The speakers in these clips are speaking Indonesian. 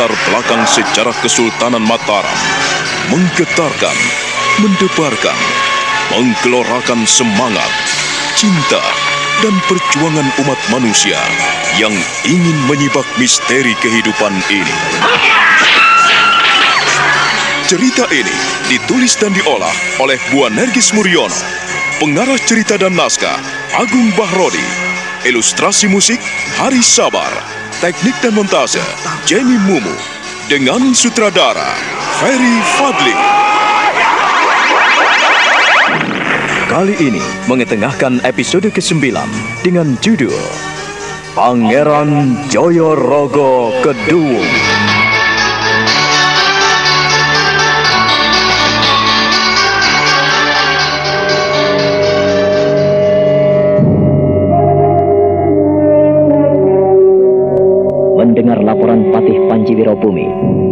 berlatar belakang sejarah Kesultanan Mataram, menggetarkan, mendebarkan, menggelorakan semangat, cinta, dan perjuangan umat manusia yang ingin menyibak misteri kehidupan ini. Cerita ini ditulis dan diolah oleh Bu Nergis Muriono, pengarah cerita dan naskah Agung Bahrodi, ilustrasi musik Hari Sabar, teknik dan montase Jenny Mumu, dengan sutradara Ferry Fadli. Kali ini mengetengahkan episode ke-9 dengan judul Pangeran Joyorogo Kedua. Panji Wirobumi,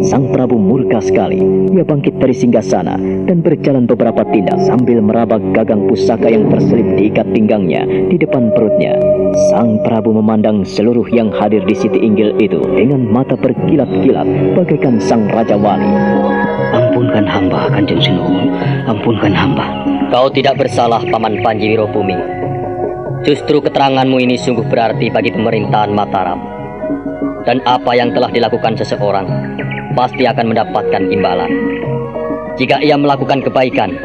Sang Prabu murka sekali. Ia bangkit dari singgah sana dan berjalan beberapa tindak sambil meraba gagang pusaka yang terselip diikat pinggangnya di depan perutnya. Sang Prabu memandang seluruh yang hadir di Siti Inggil itu dengan mata berkilat-kilat bagaikan Sang Raja Wali. Ampunkan hamba, Kanjeng Sunuhun. Ampunkan hamba. Kau tidak bersalah, Paman Panji Wirobumi. Justru keteranganmu ini sungguh berarti bagi pemerintahan Mataram. Dan apa yang telah dilakukan seseorang pasti akan mendapatkan imbalan. Jika ia melakukan kebaikan,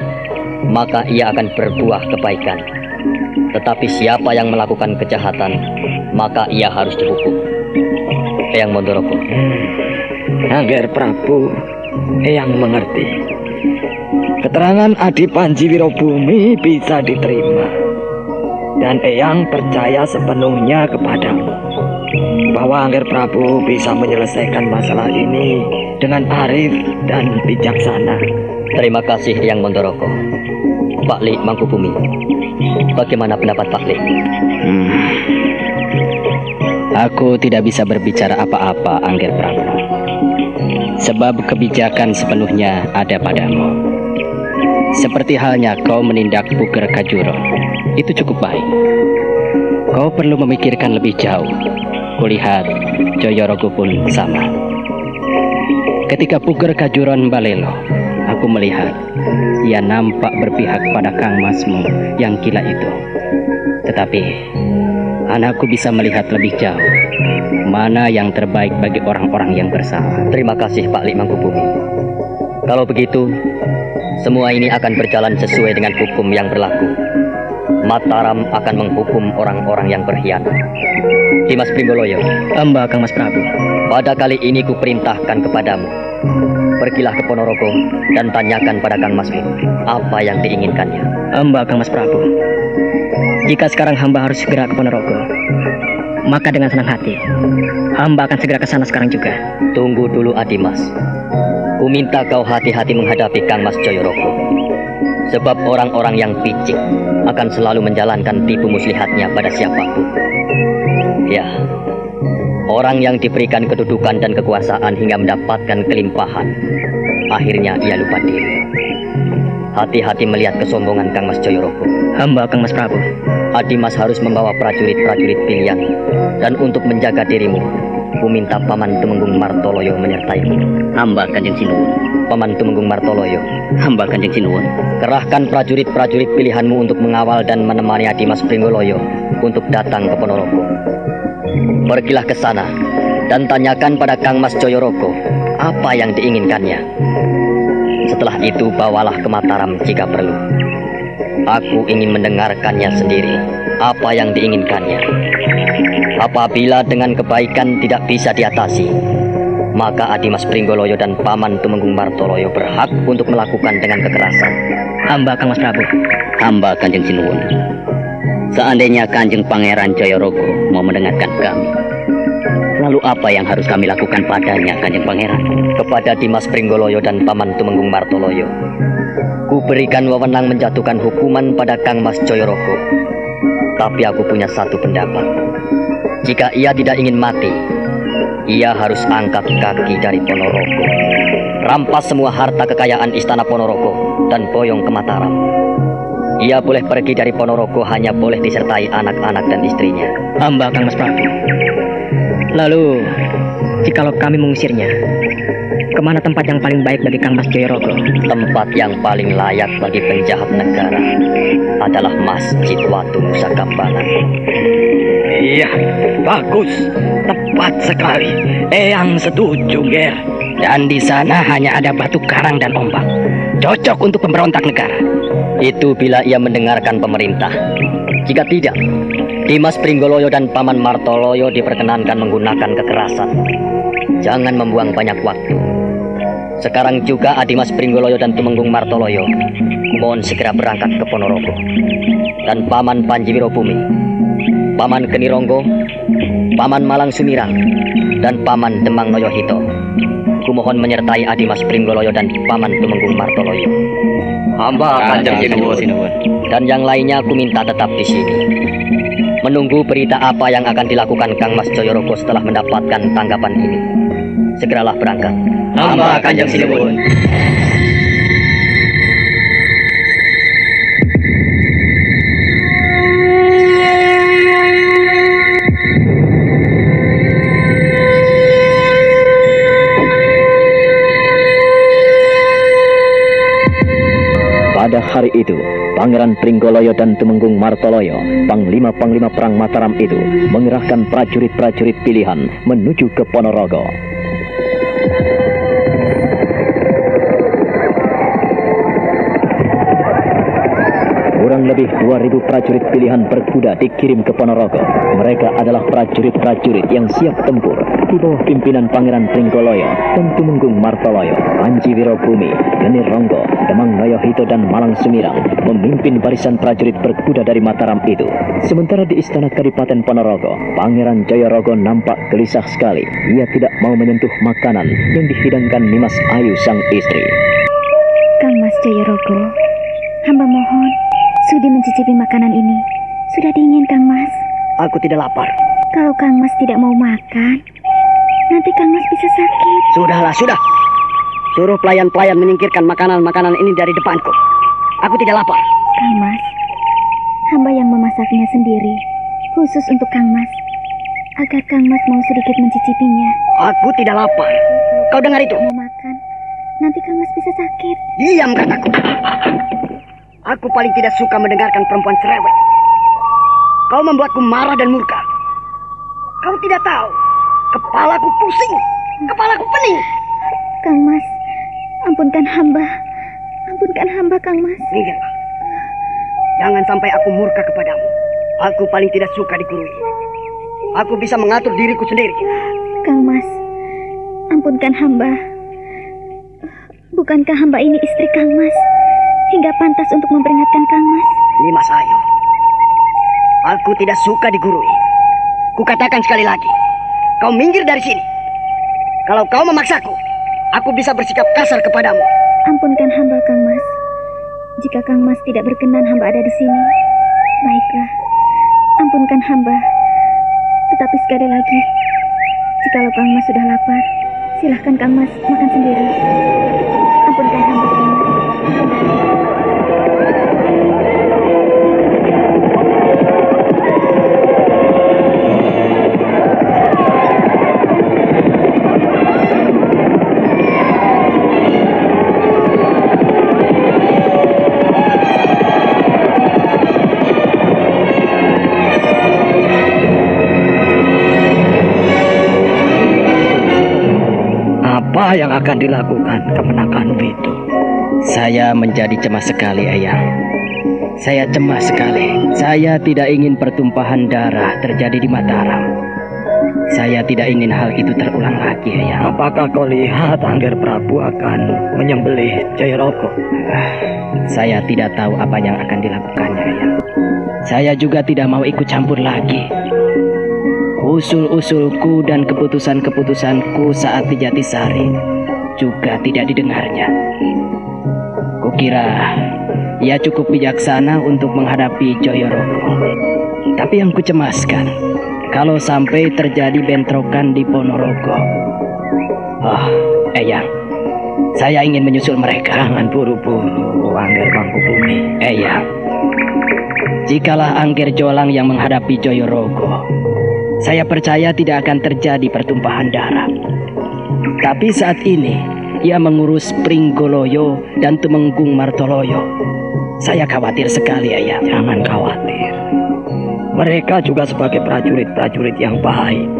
maka ia akan berbuah kebaikan. Tetapi siapa yang melakukan kejahatan, maka ia harus dihukum. Eyang Mondoroko. Agar Prabu, Eyang mengerti. Keterangan Adi Panji Wirobumi bisa diterima. Dan Eyang percaya sepenuhnya kepadamu bahwa Angger Prabu bisa menyelesaikan masalah ini dengan arif dan bijaksana. Terima kasih Yang Mondoroko. Pak Li Mangkubumi. Bagaimana pendapat Pak Li? Hmm. Aku tidak bisa berbicara apa-apa, Angger Prabu. Sebab kebijakan sepenuhnya ada padamu. Seperti halnya kau menindak Puger Kajuro. Itu cukup baik. Kau perlu memikirkan lebih jauh kulihat Joyorogo pun sama. Ketika Puger Kajuron Balelo, aku melihat ia nampak berpihak pada Kang Masmu yang gila itu. Tetapi anakku bisa melihat lebih jauh mana yang terbaik bagi orang-orang yang bersalah. Terima kasih Pak Lik Mangkubumi. Kalau begitu, semua ini akan berjalan sesuai dengan hukum yang berlaku. Mataram akan menghukum orang-orang yang berkhianat. Dimas Primboloyo. Amba Kang Mas Prabu. Pada kali ini ku perintahkan kepadamu. Pergilah ke Ponorogo dan tanyakan pada Kang Masmu apa yang diinginkannya. Amba Kang Mas Prabu. Jika sekarang hamba harus segera ke Ponorogo, maka dengan senang hati, hamba akan segera ke sana sekarang juga. Tunggu dulu Adimas. Ku minta kau hati-hati menghadapi Kang Mas Joyoroko. Sebab orang-orang yang picik akan selalu menjalankan tipu muslihatnya pada siapa pun. Ya, orang yang diberikan kedudukan dan kekuasaan hingga mendapatkan kelimpahan, akhirnya ia lupa diri. Hati-hati melihat kesombongan Kang Mas Joyoroko. Hamba Kang Mas Prabu. Adimas harus membawa prajurit-prajurit pilihan dan untuk menjaga dirimu, ku minta Paman Tumenggung Martoloyo menyertaimu. Hamba Kanjeng Sinuwun. Paman Tumenggung Martoloyo. Hamba Kanjeng Sinuwun. Kerahkan prajurit-prajurit pilihanmu untuk mengawal dan menemani Adimas Pringgoloyo untuk datang ke Ponorogo. Pergilah ke sana dan tanyakan pada Kang Mas Joyoroko apa yang diinginkannya. Setelah itu bawalah ke Mataram jika perlu. Aku ingin mendengarkannya sendiri apa yang diinginkannya. Apabila dengan kebaikan tidak bisa diatasi, maka Adimas Pringgoloyo dan Paman Tumenggung Martoloyo berhak untuk melakukan dengan kekerasan. Hamba Kang Mas Prabu. Hamba Kanjeng Sinuwun. Seandainya Kanjeng Pangeran Joyorogo mau mendengarkan kami, lalu apa yang harus kami lakukan padanya, Kanjeng Pangeran? Kepada Dimas Pringgoloyo dan Paman Tumenggung Martoloyo, ku berikan wewenang menjatuhkan hukuman pada Kang Mas Joyorogo. Tapi aku punya satu pendapat. Jika ia tidak ingin mati, ia harus angkat kaki dari Ponorogo. Rampas semua harta kekayaan istana Ponorogo dan boyong ke Mataram. Ia boleh pergi dari Ponorogo hanya boleh disertai anak-anak dan istrinya. Hamba Kang Mas Prabu. Lalu, Jikalau kami mengusirnya, ke mana tempat yang paling baik bagi Kang Mas Joyorogo? Tempat yang paling layak bagi penjahat negara adalah Masjid Watu Nusa Kambangan. Iya, bagus. Tepat sekali. Eyang setuju, Ger. Dan di sana hanya ada batu karang dan ombak. Cocok untuk pemberontak negara. Itu bila ia mendengarkan pemerintah. Jika tidak, Dimas Pringgoloyo dan Paman Martoloyo diperkenankan menggunakan kekerasan. Jangan membuang banyak waktu. Sekarang juga Adimas Pringgoloyo dan Tumenggung Martoloyo mohon segera berangkat ke Ponorogo. Dan Paman Panjiwiro Bumi, Paman Kenironggo, Paman Malang Sumirang, dan Paman Demang Noyohito. Kumohon menyertai Adimas Pringgoloyo dan Paman Tumenggung Martoloyo. Hamba akan Sinuwun. Dan yang lainnya aku minta tetap di sini. Menunggu berita apa yang akan dilakukan Kang Mas Joyorogo setelah mendapatkan tanggapan ini. Segeralah berangkat. Hamba Kanjeng Sinuwun. Itu, Pangeran Pringgoloyo dan Tumenggung Martoloyo, panglima-panglima perang Mataram itu, mengerahkan prajurit-prajurit pilihan menuju ke Ponorogo. Kurang lebih 2000 prajurit pilihan berkuda dikirim ke Ponorogo. Mereka adalah prajurit-prajurit yang siap tempur di bawah pimpinan Pangeran Pringgoloyo dan Tumenggung Martoloyo, Panji Wirobumi, Genir Ronggo, Demang Noyohito dan Malang Sumirang memimpin barisan prajurit berkuda dari Mataram itu. Sementara di Istana Kadipaten Ponorogo, Pangeran Jayorogo nampak gelisah sekali. Ia tidak mau menyentuh makanan yang dihidangkan Nimas Ayu sang istri. Kang Mas Jayorogo, hamba mohon, sudi mencicipi makanan ini. Sudah dingin, Kang Mas. Aku tidak lapar. Kalau Kang Mas tidak mau makan, nanti Kang Mas bisa sakit. Sudahlah, sudah. Suruh pelayan-pelayan menyingkirkan makanan-makanan ini dari depanku. Aku tidak lapar. Kang Mas, hamba yang memasaknya sendiri, khusus untuk Kang Mas. Agar Kang Mas mau sedikit mencicipinya. Aku tidak lapar. Kau dengar itu? Mau makan, nanti Kang Mas bisa sakit. Diam kataku. Aku paling tidak suka mendengarkan perempuan cerewet. Kau membuatku marah dan murka. Kau tidak tahu. Kepalaku pusing. Kepalaku pening. Kang Mas, ampunkan hamba. Ampunkan hamba, Kang Mas. Minggirlah. Jangan sampai aku murka kepadamu. Aku paling tidak suka digurui. Aku bisa mengatur diriku sendiri. Kang Mas, ampunkan hamba. Bukankah hamba ini istri Kang Mas? Hingga pantas untuk memperingatkan Kang Mas. Nimas Ayu. Aku tidak suka digurui. Kukatakan sekali lagi. Kau minggir dari sini. Kalau kau memaksaku, aku bisa bersikap kasar kepadamu. Ampunkan hamba, Kang Mas. Jika Kang Mas tidak berkenan hamba ada di sini, baiklah. Ampunkan hamba. Tetapi sekali lagi, jikalau Kang Mas sudah lapar, silahkan Kang Mas makan sendiri. Ampunkan hamba, akan dilakukan kemenakanmu itu? Saya menjadi cemas sekali, Eyang. Saya cemas sekali. Saya tidak ingin pertumpahan darah terjadi di Mataram. Saya tidak ingin hal itu terulang lagi, Eyang. Apakah kau lihat Angger Prabu akan menyembelih Jayaroko? Saya tidak tahu apa yang akan dilakukannya, Eyang. Saya juga tidak mau ikut campur lagi. Usul-usulku dan keputusan-keputusanku saat di Jatisari juga tidak didengarnya. Kukira ia cukup bijaksana untuk menghadapi Joyorogo. Tapi yang kucemaskan, kalau sampai terjadi bentrokan di Ponorogo. Oh, Eyang, saya ingin menyusul mereka. Jangan buru-buru, Angger Mangku Bumi. Eyang, jikalah Angger Jolang yang menghadapi Joyorogo, Saya percaya tidak akan terjadi pertumpahan darah. Tapi saat ini, ia mengurus Pringgoloyo dan Tumenggung Martoloyo. Saya khawatir sekali, Ayah. Jangan khawatir. Mereka juga sebagai prajurit-prajurit yang baik.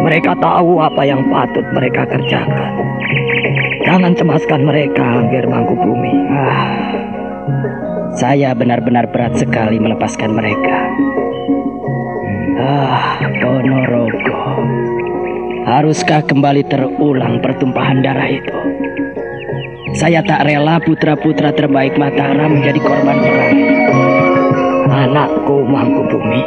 Mereka tahu apa yang patut mereka kerjakan. Jangan cemaskan mereka, Angger Mangku Bumi. Ah, saya benar-benar berat sekali melepaskan mereka. Ah, Ponorogo. Haruskah kembali terulang pertumpahan darah itu? Saya tak rela putra-putra terbaik Mataram menjadi korban perang. Anakku Mangku Bumi.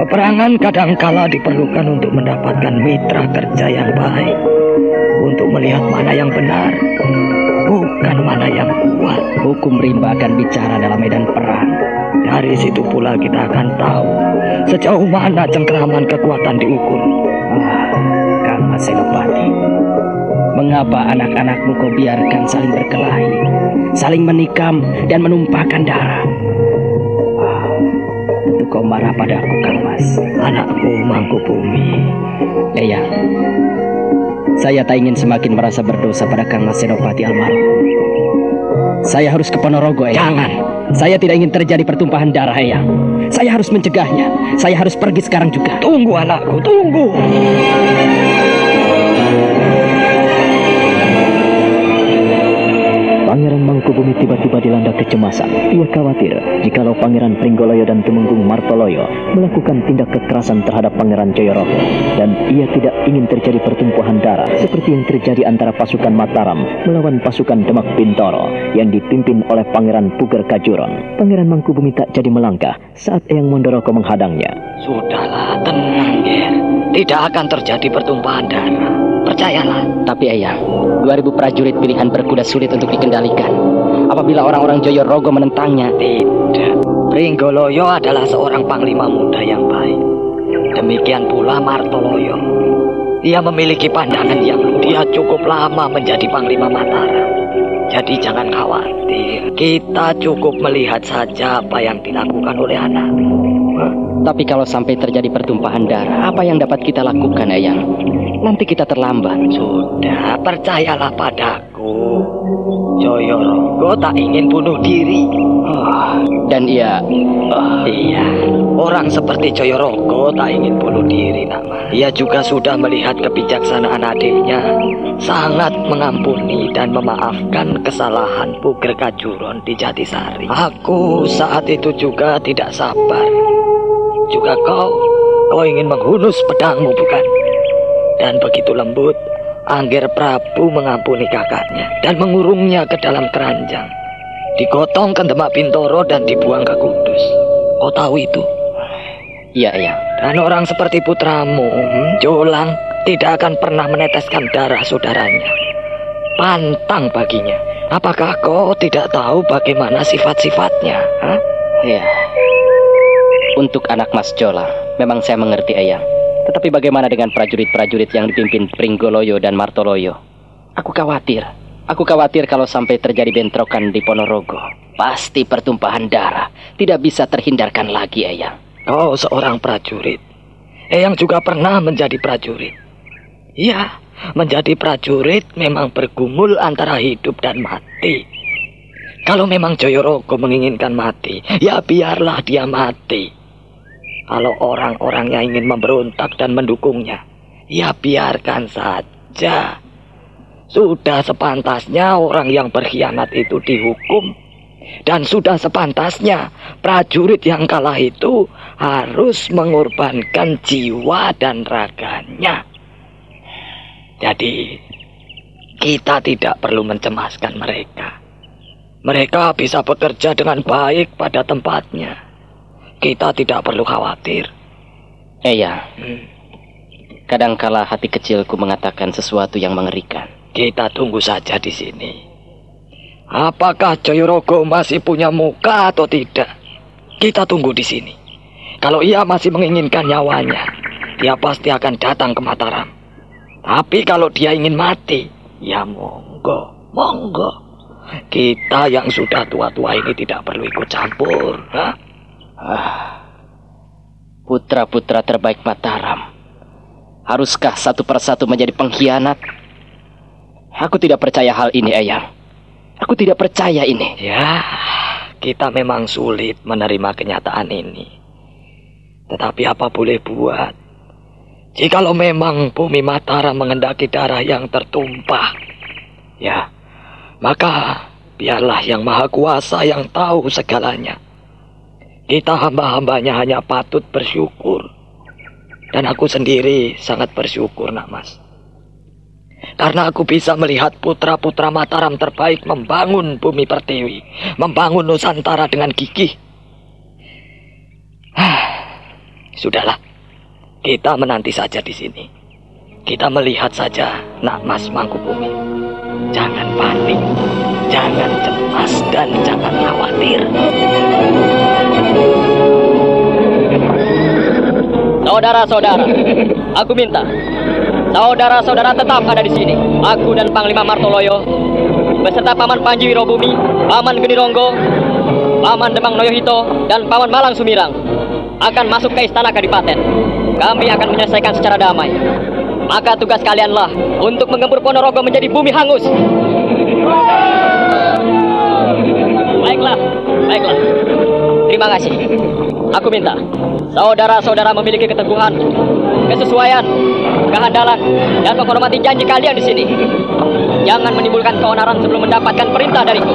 Peperangan kadangkala diperlukan untuk mendapatkan mitra kerja yang baik. Untuk melihat mana yang benar, bukan mana yang kuat. Hukum rimba akan bicara dalam medan perang. Dari situ pula kita akan tahu sejauh mana cengkeraman kekuatan diukur. Ah, Senopati. Mengapa anak-anakmu kau biarkan saling berkelahi, saling menikam dan menumpahkan darah? Ah, tentu kau marah padaku, Kang Mas. Anakku Mangku Bumi. Eya, saya tak ingin semakin merasa berdosa pada Kang Mas Senopati almarhum. Saya harus ke Ponorogo, Eyang. Jangan. Saya tidak ingin terjadi pertumpahan darah, Eyang. Saya harus mencegahnya. Saya harus pergi sekarang juga. Tunggu anakku, tunggu. Tiba-tiba dilanda kecemasan. Ia khawatir jikalau Pangeran Pringgoloyo dan Tumenggung Martoloyo melakukan tindak kekerasan terhadap Pangeran Joyoroko. Dan ia tidak ingin terjadi pertumpuhan darah seperti yang terjadi antara pasukan Mataram melawan pasukan Demak Bintoro yang dipimpin oleh Pangeran Puger Kajuron. Pangeran Mangkubumi tak jadi melangkah saat Eyang Mondoroko menghadangnya. Sudahlah, tenang, Ger. Tidak akan terjadi pertumpahan darah. Percayalah. Tapi Eyang, 2000 prajurit pilihan berkuda sulit untuk dikendalikan. Apabila orang-orang Joyorogo menentangnya, Tidak. Pringgoloyo adalah seorang panglima muda yang baik. Demikian pula Martoloyo. Ia memiliki pandangan yang dia cukup lama menjadi panglima Mataram. Jadi jangan khawatir. Kita cukup melihat saja apa yang dilakukan oleh anakmu. tapi kalau sampai terjadi pertumpahan darah, apa yang dapat kita lakukan, Eyang? Nanti kita terlambat. Sudah, percayalah padaku. Joyorogo tak ingin bunuh diri. Ah, dan ia, ah, Iya, orang seperti Joyorogo tak ingin bunuh diri, Nama. Ia juga sudah melihat kebijaksanaan adiknya. Sangat mengampuni dan memaafkan kesalahan Puger Kajuron di Jatisari. Aku saat itu juga tidak sabar. Juga kau, kau ingin menghunus pedangmu, bukan? Dan begitu lembut, Angger Prabu mengampuni kakaknya dan mengurungnya ke dalam keranjang. Digotong ke Demak Bintoro dan dibuang ke Kudus. Kau tahu itu? iya, Eyang. Dan orang seperti putramu, hmm, Jolang, tidak akan pernah meneteskan darah saudaranya. Pantang baginya. Apakah kau tidak tahu bagaimana sifat-sifatnya? hah? Iya. Untuk anak Mas Jola, memang saya mengerti Eyang. Tetapi bagaimana dengan prajurit-prajurit yang dipimpin Pringgoloyo dan Martoloyo? Aku khawatir. Aku khawatir kalau sampai terjadi bentrokan di Ponorogo. Pasti pertumpahan darah. Tidak bisa terhindarkan lagi, Eyang. Kau seorang prajurit. Eyang juga pernah menjadi prajurit. Iya, menjadi prajurit memang bergumul antara hidup dan mati. Kalau memang Joyorogo menginginkan mati, ya biarlah dia mati. Kalau orang-orang yang ingin memberontak dan mendukungnya, ya biarkan saja. Sudah sepantasnya orang yang berkhianat itu dihukum. Dan sudah sepantasnya prajurit yang kalah itu harus mengorbankan jiwa dan raganya. Jadi, kita tidak perlu mencemaskan mereka. Mereka bisa bekerja dengan baik pada tempatnya. Kita tidak perlu khawatir. Eyang, Hmm. kadangkala hati kecilku mengatakan sesuatu yang mengerikan. Kita tunggu saja di sini. Apakah Joyorogo masih punya muka atau tidak? Kita tunggu di sini. Kalau ia masih menginginkan nyawanya, dia pasti akan datang ke Mataram. Tapi kalau dia ingin mati, ya monggo, monggo. Kita yang sudah tua-tua ini tidak perlu ikut campur. hah? Putra-putra terbaik Mataram. Haruskah satu persatu menjadi pengkhianat? Aku tidak percaya hal ini, Eyang. Aku tidak percaya ini. Ya, kita memang sulit menerima kenyataan ini. Tetapi apa boleh buat? Jikalau memang bumi Mataram mengendaki darah yang tertumpah, ya, maka biarlah yang maha kuasa yang tahu segalanya. Kita hamba-hambanya hanya patut bersyukur. Dan aku sendiri sangat bersyukur, nak mas. Karena aku bisa melihat putra-putra Mataram terbaik membangun bumi pertiwi. Membangun Nusantara dengan gigih. Sudahlah, kita menanti saja di sini. Kita melihat saja nak mas Mangkubumi. Jangan panik, jangan cemas, dan jangan khawatir. Saudara-saudara, aku minta saudara-saudara tetap ada di sini. Aku dan Panglima Martoloyo beserta Paman Panji Wirobumi, Paman Geni Ronggo, Paman Demang Noyohito, dan Paman Malang Sumirang akan masuk ke istana Kadipaten. Kami akan menyelesaikan secara damai. Maka tugas kalianlah untuk menggempur Ponorogo menjadi bumi hangus. Baiklah, baiklah. Terima kasih. Aku minta saudara-saudara memiliki keteguhan, kesesuaian, kehandalan, dan menghormati janji kalian di sini. Jangan menimbulkan keonaran sebelum mendapatkan perintah dariku.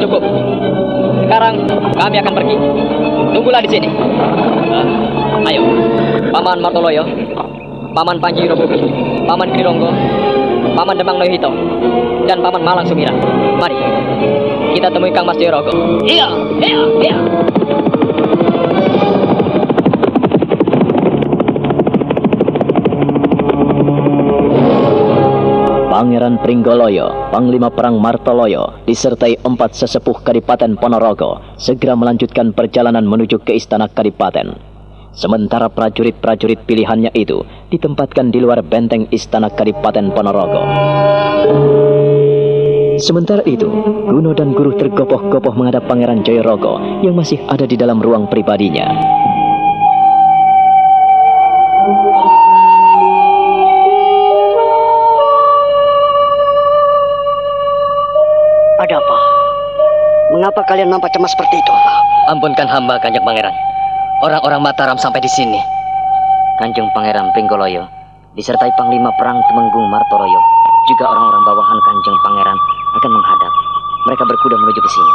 Cukup. Sekarang kami akan pergi. Tunggulah di sini. Ayo, Paman Martoloyo, Paman Panji Wirobumi, Paman Kironggo, Paman Demang Noyohito, dan Paman Malang Sumira. Mari, kita temui Kang Mas Jorogo. Iya, iya, iya. Pangeran Pringgoloyo, Panglima Perang Martoloyo, disertai empat sesepuh Kadipaten Ponorogo, segera melanjutkan perjalanan menuju ke Istana Kadipaten. Sementara prajurit-prajurit pilihannya itu ditempatkan di luar benteng Istana Kadipaten Ponorogo. Sementara itu, Guno dan Guru tergopoh-gopoh menghadap Pangeran Jayorogo yang masih ada di dalam ruang pribadinya. Ada apa? Mengapa kalian nampak cemas seperti itu? Ampunkan hamba, Kanjeng Pangeran. Orang-orang Mataram sampai di sini. Kanjeng Pangeran Pringgoloyo disertai Panglima Perang Temenggung Martoloyo juga orang-orang bawahan Kanjeng Pangeran akan menghadap. Mereka berkuda menuju ke sini.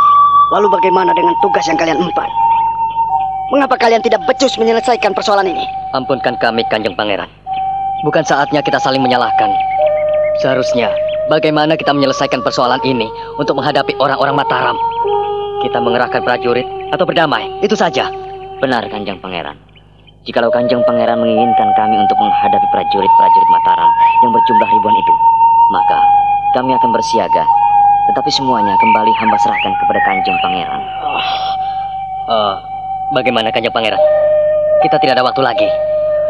Lalu bagaimana dengan tugas yang kalian empan? Mengapa kalian tidak becus menyelesaikan persoalan ini? Ampunkan kami, Kanjeng Pangeran. Bukan saatnya kita saling menyalahkan. Seharusnya, bagaimana kita menyelesaikan persoalan ini untuk menghadapi orang-orang Mataram? Kita mengerahkan prajurit atau berdamai, itu saja. Benar, Kanjeng Pangeran. Jikalau Kanjeng Pangeran menginginkan kami untuk menghadapi prajurit-prajurit Mataram yang berjumlah ribuan itu, maka kami akan bersiaga. Tetapi semuanya kembali hamba serahkan kepada Kanjeng Pangeran. Uh, bagaimana Kanjeng Pangeran? Kita tidak ada waktu lagi.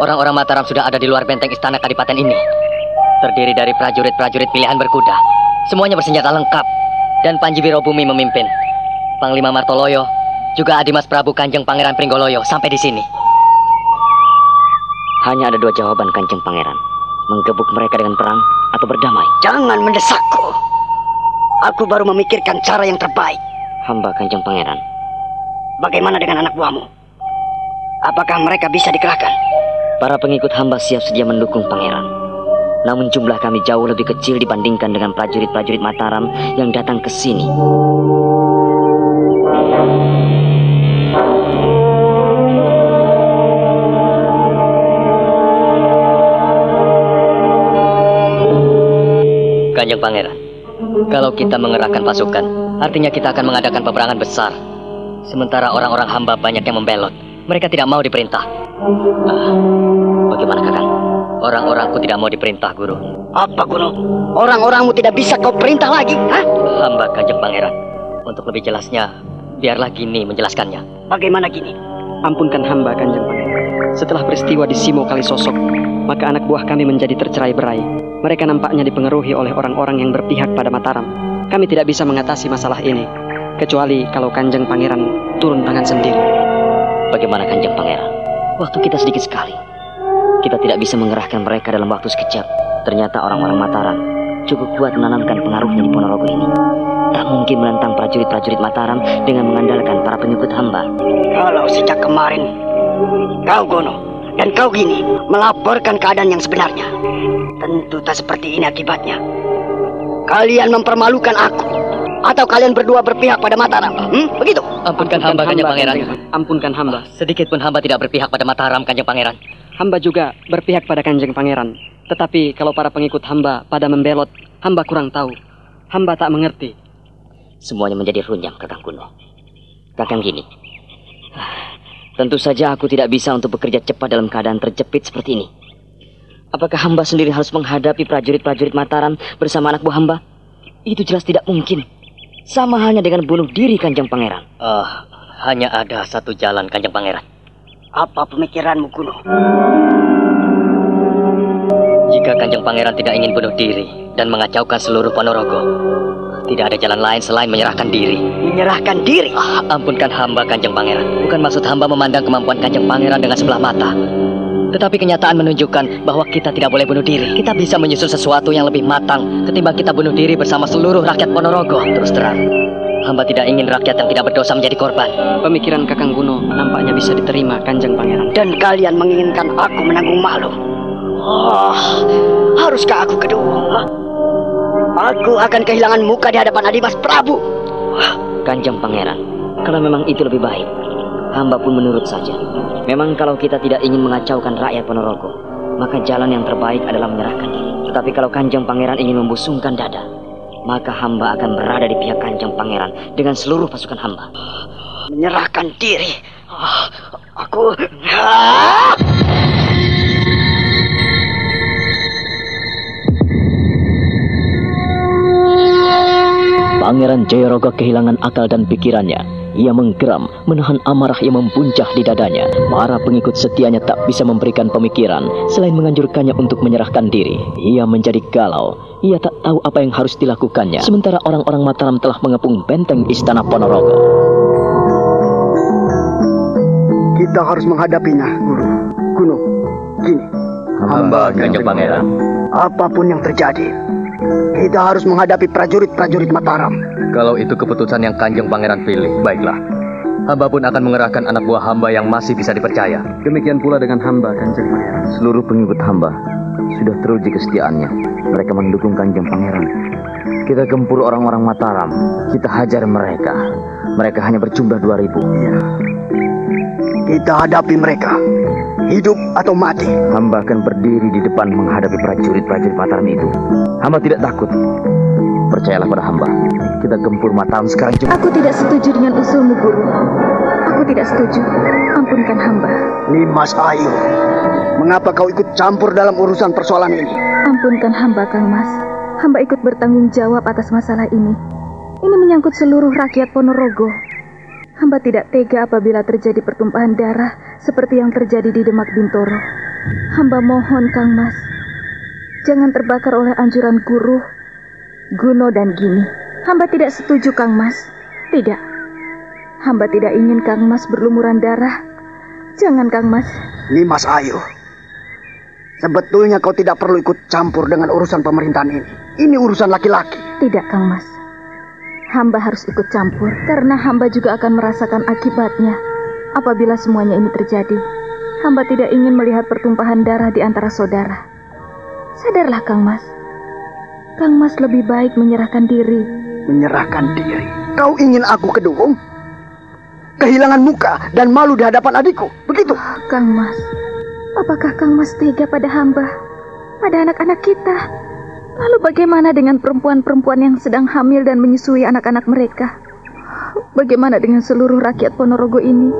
Orang-orang Mataram sudah ada di luar benteng istana Kadipaten ini. Terdiri dari prajurit-prajurit pilihan berkuda. Semuanya bersenjata lengkap. Dan Panji Wirobumi memimpin. Panglima Martoloyo, juga Adimas Prabu Kanjeng Pangeran Pringgoloyo sampai di sini. Hanya ada dua jawaban Kanjeng Pangeran. Menggebuk mereka dengan perang atau berdamai. Jangan mendesakku. Aku baru memikirkan cara yang terbaik. Hamba Kanjeng Pangeran. Bagaimana dengan anak buahmu? Apakah mereka bisa dikerahkan? Para pengikut hamba siap sedia mendukung pangeran. Namun jumlah kami jauh lebih kecil dibandingkan dengan prajurit-prajurit Mataram yang datang ke sini. Pangeran, kalau kita mengerahkan pasukan, artinya kita akan mengadakan peperangan besar. Sementara orang-orang hamba banyak yang membelot. Mereka tidak mau diperintah. Ah, bagaimana kakang? Orang-orangku tidak mau diperintah, Guru. Apa, Guru? Orang-orangmu tidak bisa kau perintah lagi, hah? Hamba Kanjeng Pangeran. Untuk lebih jelasnya, biarlah Gini menjelaskannya. Bagaimana gini? Ampunkan hamba Kanjeng Pangeran. Setelah peristiwa di Simo Kalisosok, maka anak buah kami menjadi tercerai berai. Mereka nampaknya dipengaruhi oleh orang-orang yang berpihak pada Mataram. Kami tidak bisa mengatasi masalah ini. Kecuali kalau Kanjeng Pangeran turun tangan sendiri. Bagaimana Kanjeng Pangeran? Waktu kita sedikit sekali. Kita tidak bisa mengerahkan mereka dalam waktu sekejap. Ternyata orang-orang Mataram cukup kuat menanamkan pengaruhnya di Ponorogo ini. Tak mungkin menentang prajurit-prajurit Mataram dengan mengandalkan para pengikut hamba. Kalau sejak kemarin kau Gono dan kau gini melaporkan keadaan yang sebenarnya, tentu tak seperti ini akibatnya. Kalian mempermalukan aku atau kalian berdua berpihak pada Mataram? Hmm? Begitu? Ampunkan hamba, Kanjeng Pangeran. Ampunkan hamba. Sedikit pun hamba tidak berpihak pada Mataram, Kanjeng Pangeran. Hamba juga berpihak pada Kanjeng Pangeran. Tetapi kalau para pengikut hamba pada membelot, hamba kurang tahu. Hamba tak mengerti. Semuanya menjadi runyam, Kakang Kuno. Kakang gini. Tentu saja aku tidak bisa untuk bekerja cepat dalam keadaan terjepit seperti ini. Apakah hamba sendiri harus menghadapi prajurit-prajurit Mataram bersama anak buah hamba? Itu jelas tidak mungkin. Sama halnya dengan bunuh diri Kanjeng Pangeran. Oh, hanya ada satu jalan, Kanjeng Pangeran. Apa pemikiranmu, Kuno? Jika Kanjeng Pangeran tidak ingin bunuh diri dan mengacaukan seluruh Ponorogo, tidak ada jalan lain selain menyerahkan diri. Menyerahkan diri? Ah, ampunkan hamba Kanjeng Pangeran. Bukan maksud hamba memandang kemampuan Kanjeng Pangeran dengan sebelah mata. Tetapi kenyataan menunjukkan bahwa kita tidak boleh bunuh diri. Kita bisa menyusun sesuatu yang lebih matang ketimbang kita bunuh diri bersama seluruh rakyat Ponorogo. Terus terang, hamba tidak ingin rakyat yang tidak berdosa menjadi korban. Pemikiran Kakang Guno nampaknya bisa diterima Kanjeng Pangeran. Dan kalian menginginkan aku menanggung malu. Oh, haruskah aku kedua? Aku akan kehilangan muka di hadapan Adimas Prabu. Kanjeng Pangeran, kalau memang itu lebih baik, hamba pun menurut saja. Memang kalau kita tidak ingin mengacaukan rakyat Ponorogo, maka jalan yang terbaik adalah menyerahkan diri. Tetapi kalau Kanjeng Pangeran ingin membusungkan dada, maka hamba akan berada di pihak Kanjeng Pangeran dengan seluruh pasukan hamba. Menyerahkan diri? Oh, aku... Ah! Pangeran Jayorogo kehilangan akal dan pikirannya. Ia menggeram, menahan amarah yang membuncah di dadanya. Para pengikut setianya tak bisa memberikan pemikiran selain menganjurkannya untuk menyerahkan diri. Ia menjadi galau. Ia tak tahu apa yang harus dilakukannya. Sementara orang-orang Mataram telah mengepung benteng istana Ponorogo. Kita harus menghadapinya, Guru. Kuno, gini. Hamba Kanjeng Pangeran. Apa pun yang terjadi, kita harus menghadapi prajurit-prajurit Mataram. Kalau itu keputusan yang Kanjeng Pangeran pilih, baiklah. Hamba pun akan mengerahkan anak buah hamba yang masih bisa dipercaya. Demikian pula dengan hamba Kanjeng Pangeran. Seluruh pengikut hamba sudah teruji kesetiaannya. Mereka mendukung Kanjeng Pangeran. Kita gempur orang-orang Mataram. Kita hajar mereka. Mereka hanya berjumlah 2000. Ya. Kita hadapi mereka. Hidup atau mati. Hamba akan berdiri di depan menghadapi prajurit-prajurit Mataram itu. Hamba tidak takut. Percayalah pada hamba. Kita gempur Mataram sekarang juga. Aku tidak setuju dengan usulmu, Guru. Aku tidak setuju. Ampunkan hamba. Nimas Ayu, mengapa kau ikut campur dalam urusan persoalan ini? Ampunkan hamba, Kang Mas. Hamba ikut bertanggung jawab atas masalah ini. Ini menyangkut seluruh rakyat Ponorogo. Hamba tidak tega apabila terjadi pertumpahan darah seperti yang terjadi di Demak Bintoro. Hamba mohon, Kang Mas, jangan terbakar oleh anjuran guru, Guno dan Gini. Hamba tidak setuju, Kang Mas. Tidak. Hamba tidak ingin Kang Mas berlumuran darah. Jangan, Kang Mas. Nimas Ayu, sebetulnya kau tidak perlu ikut campur dengan urusan pemerintahan ini. Ini urusan laki-laki. Tidak, Kang Mas. Hamba harus ikut campur karena hamba juga akan merasakan akibatnya apabila semuanya ini terjadi. Hamba tidak ingin melihat pertumpahan darah di antara saudara. Sadarlah, Kang Mas. Kang Mas lebih baik menyerahkan diri. Menyerahkan diri? Kau ingin aku kedukung? Kehilangan muka dan malu di hadapan adikku, begitu? Kang Mas, apakah Kang Mas tega pada hamba? Pada anak-anak kita? Lalu bagaimana dengan perempuan-perempuan yang sedang hamil dan menyusui anak-anak mereka? Bagaimana dengan seluruh rakyat Ponorogo ini?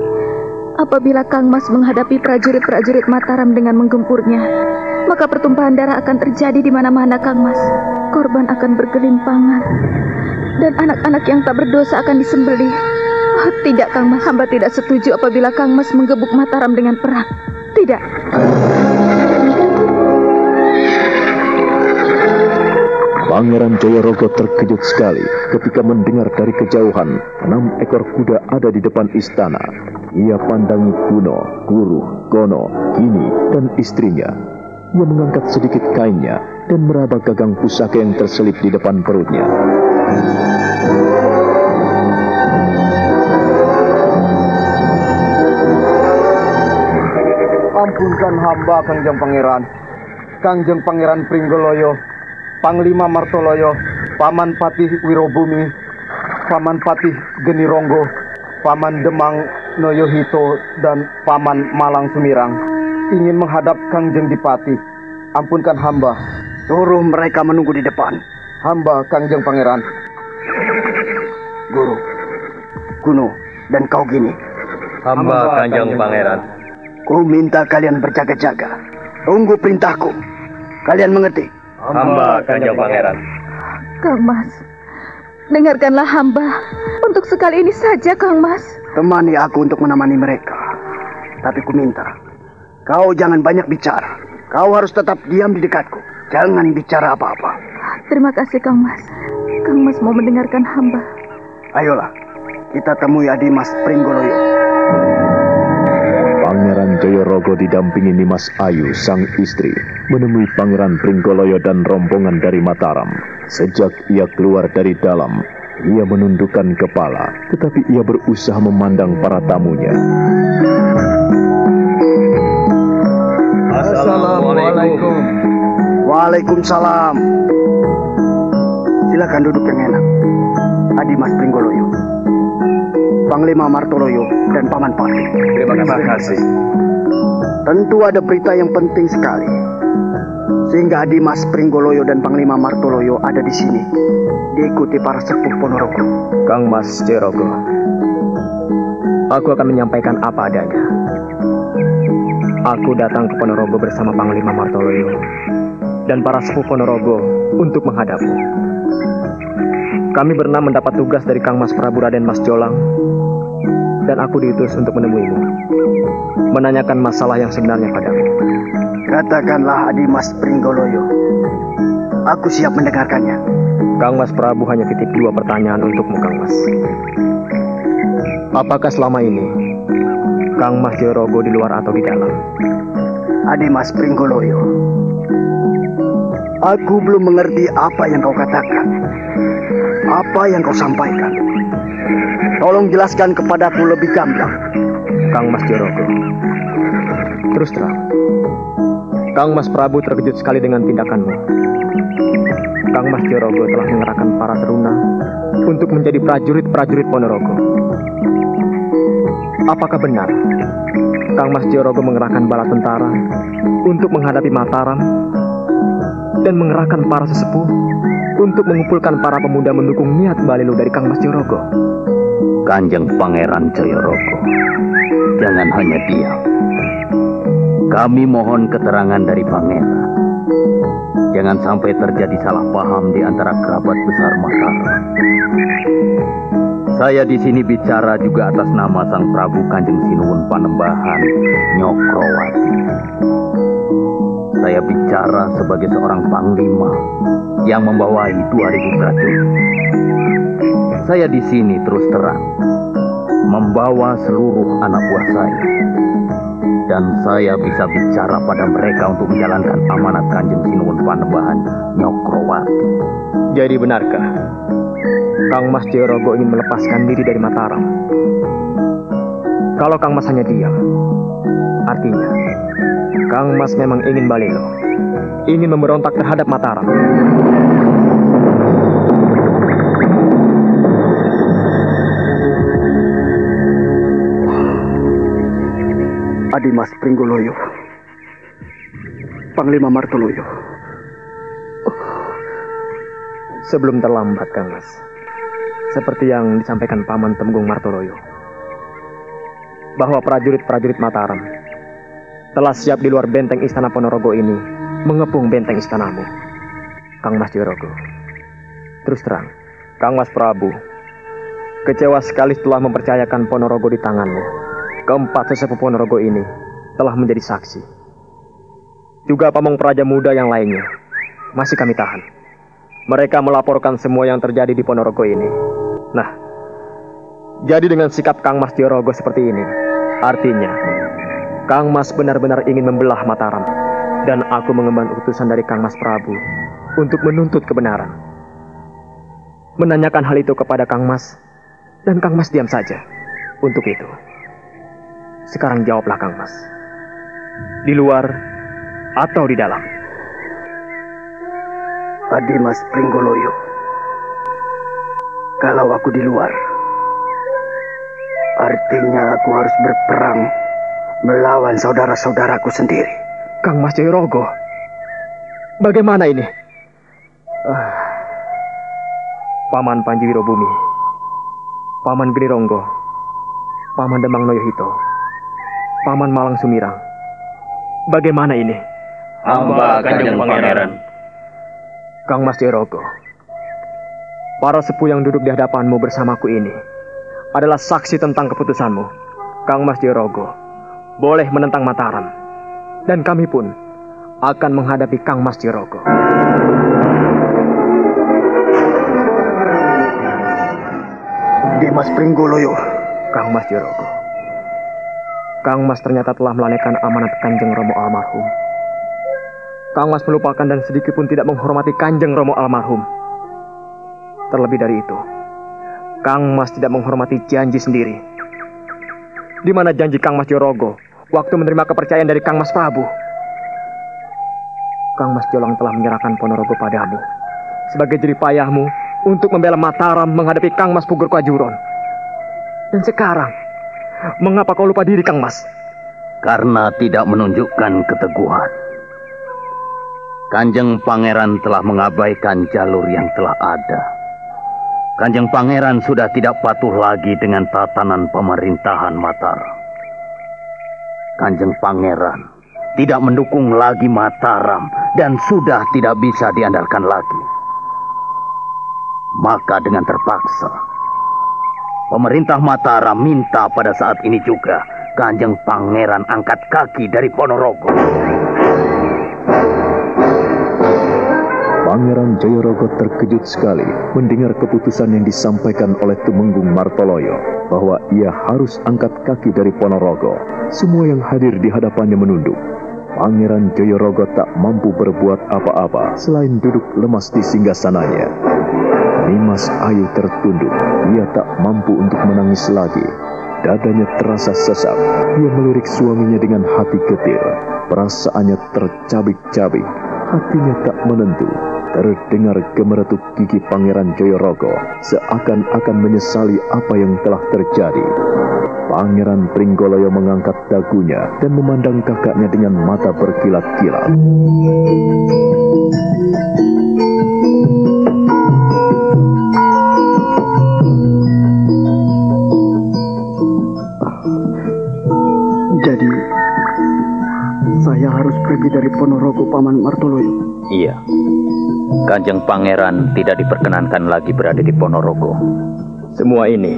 Apabila Kang Mas menghadapi prajurit-prajurit Mataram dengan menggempurnya, maka pertumpahan darah akan terjadi di mana-mana Kang Mas. Korban akan bergelimpangan dan anak-anak yang tak berdosa akan disembelih. Oh, tidak Kang Mas, hamba tidak setuju apabila Kang Mas menggebuk Mataram dengan perang. Tidak. Pangeran Jayorogo terkejut sekali ketika mendengar dari kejauhan enam ekor kuda ada di depan istana. Ia pandangi Kuno, Guru, Gono, Kini, dan istrinya. Ia mengangkat sedikit kainnya dan meraba gagang pusaka yang terselip di depan perutnya. Ampunkan hamba Kangjeng Pangeran. Kangjeng Pangeran Pringgoloyo, Panglima Martoloyo, Paman Patih Wirobumi, Paman Patih Genironggo, Paman Demang Noyohito, dan Paman Malang Sumirang ingin menghadap Kangjeng Dipati. Ampunkan hamba. Suruh mereka menunggu di depan. Hamba Kangjeng Pangeran. Guru, Kuno, dan kau gini. Hamba Kanjeng Pangeran. Ku minta kalian berjaga-jaga. Tunggu perintahku. Kalian mengerti? Hamba Kanjeng Pangeran. Kang Mas, dengarkanlah hamba. Untuk sekali ini saja, Kang Mas. Temani aku untuk menemani mereka. Tapi ku minta, kau jangan banyak bicara. Kau harus tetap diam di dekatku. Jangan bicara apa-apa. Terima kasih, Kang Mas. Kang Mas mau mendengarkan hamba. Ayolah, kita temui Adimas Pringgoloyo. Pangeran Jayorogo didampingi Nimas Ayu, sang istri, menemui Pangeran Pringgoloyo dan rombongan dari Mataram. Sejak ia keluar dari dalam, ia menundukkan kepala, tetapi ia berusaha memandang para tamunya. Assalamualaikum. Waalaikumsalam. Silakan duduk yang enak. Adimas Pringgoloyo. Panglima Martoloyo dan Paman Pati. Terima kasih. Tentu ada berita yang penting sekali. Sehingga Adimas Pringgoloyo dan Panglima Martoloyo ada di sini. Diikuti para sepuh Ponorogo. Kang Mas Jerogo, aku akan menyampaikan apa adanya. Aku datang ke Ponorogo bersama Panglima Martoloyo dan para sepuh Ponorogo untuk menghadapmu. Kami berenam mendapat tugas dari Kang Mas Prabu Raden Mas Jolang dan aku diutus untuk menemuimu, menanyakan masalah yang sebenarnya padamu. Katakanlah Adimas Pringgoloyo. Aku siap mendengarkannya. Kang Mas Prabu hanya titip dua pertanyaan untukmu, Kang Mas. Apakah selama ini Kang Mas Jorogo di luar atau di dalam? Adimas Pringgoloyo. Aku belum mengerti apa yang kau katakan. Apa yang kau sampaikan. Tolong jelaskan kepadaku lebih gamblang. Kang Mas Jorogo. Terus terang, Kang Mas Prabu terkejut sekali dengan tindakanmu. Kang Mas Jorogo telah mengerahkan para teruna untuk menjadi prajurit-prajurit Ponorogo. Apakah benar Kang Mas Jorogo mengerahkan bala tentara untuk menghadapi Mataram dan mengerahkan para sesepuh untuk mengumpulkan para pemuda mendukung niat Balilu dari Kang Mas Jorogo? Kanjeng Pangeran Jayorogo, jangan hanya diam. Kami mohon keterangan dari Pangeran. Jangan sampai terjadi salah paham di antara kerabat besar Mataram. Saya di sini bicara juga atas nama Sang Prabu Kanjeng Sinuwun Panembahan Nyokrowati. Saya bicara sebagai seorang panglima yang membawai 2000 prajurit. Saya di sini terus terang membawa seluruh anak buah saya. Dan saya bisa bicara pada mereka untuk menjalankan amanat Kanjeng Sinuwun Panembahan Nyokrowati. Jadi benarkah Kang Mas Jayorogo ingin melepaskan diri dari Mataram? Kalau Kang Mas hanya diam, artinya Kang Mas memang ingin Balilo, ingin memberontak terhadap Mataram. Adimas Pringgoloyo. Panglima Martoloyo. Sebelum terlambat, Kang Mas. Seperti yang disampaikan Paman Temgung Martoloyo. Bahwa prajurit-prajurit Mataram telah siap di luar benteng istana Ponorogo ini mengepung benteng istanamu. Kang Mas Jorogo. Terus terang, Kang Mas Prabu kecewa sekali setelah mempercayakan Ponorogo di tanganmu. Keempat sesepuh Ponorogo ini telah menjadi saksi. Juga pamong praja muda yang lainnya masih kami tahan. Mereka melaporkan semua yang terjadi di Ponorogo ini. Nah, jadi dengan sikap Kang Mas Jorogo seperti ini, artinya Kang Mas benar-benar ingin membelah Mataram. Dan aku mengemban utusan dari Kang Mas Prabu untuk menuntut kebenaran. Menanyakan hal itu kepada Kang Mas, dan Kang Mas diam saja. Untuk itu, sekarang jawablah Kang Mas. Di luar atau di dalam? Adimas Pringgoloyo. Kalau aku di luar, artinya aku harus berperang melawan saudara-saudaraku sendiri. Kang Mas Jayorogo, bagaimana ini? Ah, Paman Panji Wirobumi, Paman Geni Ronggo, Paman Demang Noyohito, Paman Malang Sumirang. Bagaimana ini? Hamba Kanjeng Pangeran. Kang Mas Jayorogo, para sepuh yang duduk di hadapanmu bersamaku ini adalah saksi tentang keputusanmu. Kang Mas Jayorogo, boleh menentang Mataram. Dan kami pun akan menghadapi Kang Mas Jayorogo. Dimas Pringgoloyo. Kang Mas Jayorogo. Kang Mas ternyata telah melalaikan amanat Kanjeng Romo almarhum. Kang Mas melupakan dan sedikit pun tidak menghormati Kanjeng Romo almarhum. Terlebih dari itu, Kang Mas tidak menghormati janji sendiri. Di mana janji Kang Mas Jorogo waktu menerima kepercayaan dari Kang Mas Prabu? Kang Mas Jolang telah menyerahkan Ponorogo padamu sebagai jeripayahmu untuk membela Mataram menghadapi Kang Mas Pugur Kwajuron. Dan sekarang, mengapa kau lupa diri Kang Mas? Karena tidak menunjukkan keteguhan. Kanjeng Pangeran telah mengabaikan jalur yang telah ada. Kanjeng Pangeran sudah tidak patuh lagi dengan tatanan pemerintahan Mataram. Kanjeng Pangeran tidak mendukung lagi Mataram dan sudah tidak bisa diandalkan lagi. Maka dengan terpaksa, pemerintah Mataram minta pada saat ini juga Kanjeng Pangeran angkat kaki dari Ponorogo. Pangeran Jayorogo terkejut sekali mendengar keputusan yang disampaikan oleh Tumenggung Martoloyo bahwa ia harus angkat kaki dari Ponorogo. Semua yang hadir di hadapannya menunduk. Pangeran Jayorogo tak mampu berbuat apa-apa selain duduk lemas di singgasananya. Nimas Ayu tertunduk. Ia tak mampu untuk menangis lagi. Dadanya terasa sesak. Ia melirik suaminya dengan hati getir. Perasaannya tercabik-cabik. Hatinya tak menentu. Terdengar gemeretuk gigi Pangeran Joyorogo seakan-akan menyesali apa yang telah terjadi. Pangeran Pringgoloyo mengangkat dagunya dan memandang kakaknya dengan mata berkilat-kilat. Pergi dari Ponorogo Paman Martoloyo. Iya. Kanjeng Pangeran tidak diperkenankan lagi berada di Ponorogo. Semua ini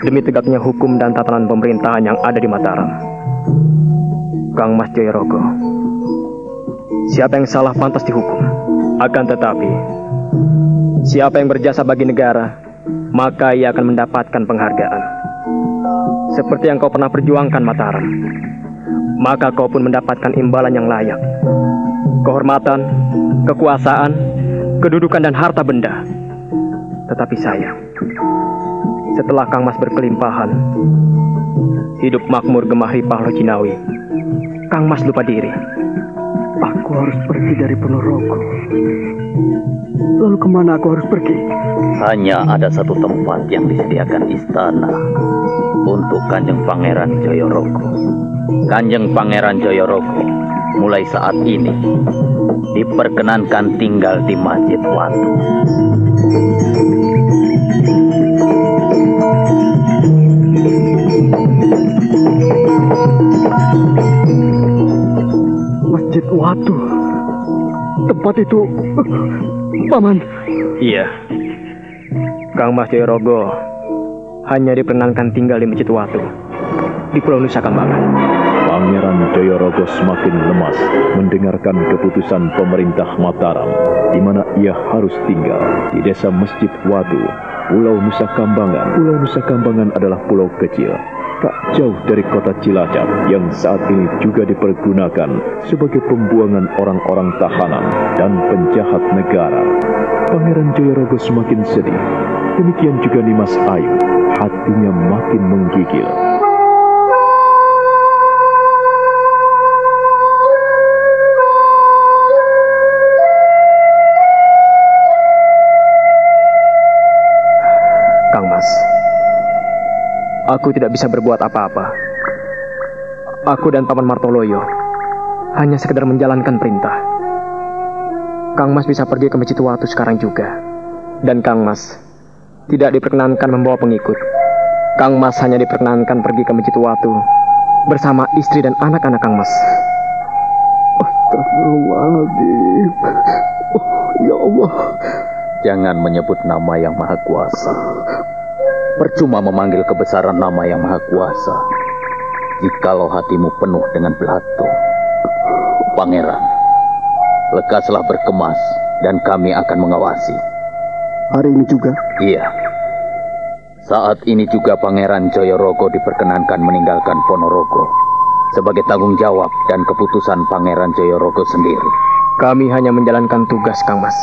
demi tegaknya hukum dan tatanan pemerintahan yang ada di Mataram. Kang Mas Jayorogo, siapa yang salah pantas dihukum. Akan tetapi, siapa yang berjasa bagi negara, maka ia akan mendapatkan penghargaan. Seperti yang kau pernah perjuangkan Mataram, maka kau pun mendapatkan imbalan yang layak. Kehormatan, kekuasaan, kedudukan dan harta benda. Tetapi sayang, setelah Kang Mas berkelimpahan, hidup makmur gemah ripah lo Cinawi, Kang Mas lupa diri. Aku harus pergi dari Ponorogo. Lalu ke mana aku harus pergi? Hanya ada satu tempat yang disediakan istana untuk Kanjeng Pangeran Joyorogo. Kanjeng Pangeran Joyorogo mulai saat ini diperkenankan tinggal di Masjid Watu. Masjid Watu. Tempat itu, Paman. Iya. Kang Mas Jayorogo hanya diperkenankan tinggal di Masjid Watu di Pulau Nusa Kambangan. Pangeran Jayorogo semakin lemas mendengarkan keputusan pemerintah Mataram di mana ia harus tinggal di desa Masjid Watu, Pulau Nusa Kambangan. Pulau Nusa Kambangan adalah pulau kecil tak jauh dari kota Cilacap yang saat ini juga dipergunakan sebagai pembuangan orang-orang tahanan dan penjahat negara. Pangeran Jayorogo semakin sedih. Demikian juga Nimas Ayu, hatinya makin menggigil. Aku tidak bisa berbuat apa-apa. Aku dan Paman Martoloyo hanya sekedar menjalankan perintah. Kang Mas bisa pergi ke Masjid Watu sekarang juga. Dan Kang Mas tidak diperkenankan membawa pengikut. Kang Mas hanya diperkenankan pergi ke Masjid Watu bersama istri dan anak-anak Kang Mas. Astagfirullahaladzim. Oh, ya Allah. Jangan menyebut nama yang maha kuasa. Percuma memanggil kebesaran nama yang maha kuasa. Jikalau hatimu penuh dengan belatung. Pangeran, lekaslah berkemas dan kami akan mengawasi. Hari ini juga? Iya. Saat ini juga Pangeran Joyorogo diperkenankan meninggalkan Ponorogo sebagai tanggung jawab dan keputusan Pangeran Joyorogo sendiri. Kami hanya menjalankan tugas, Kang Mas.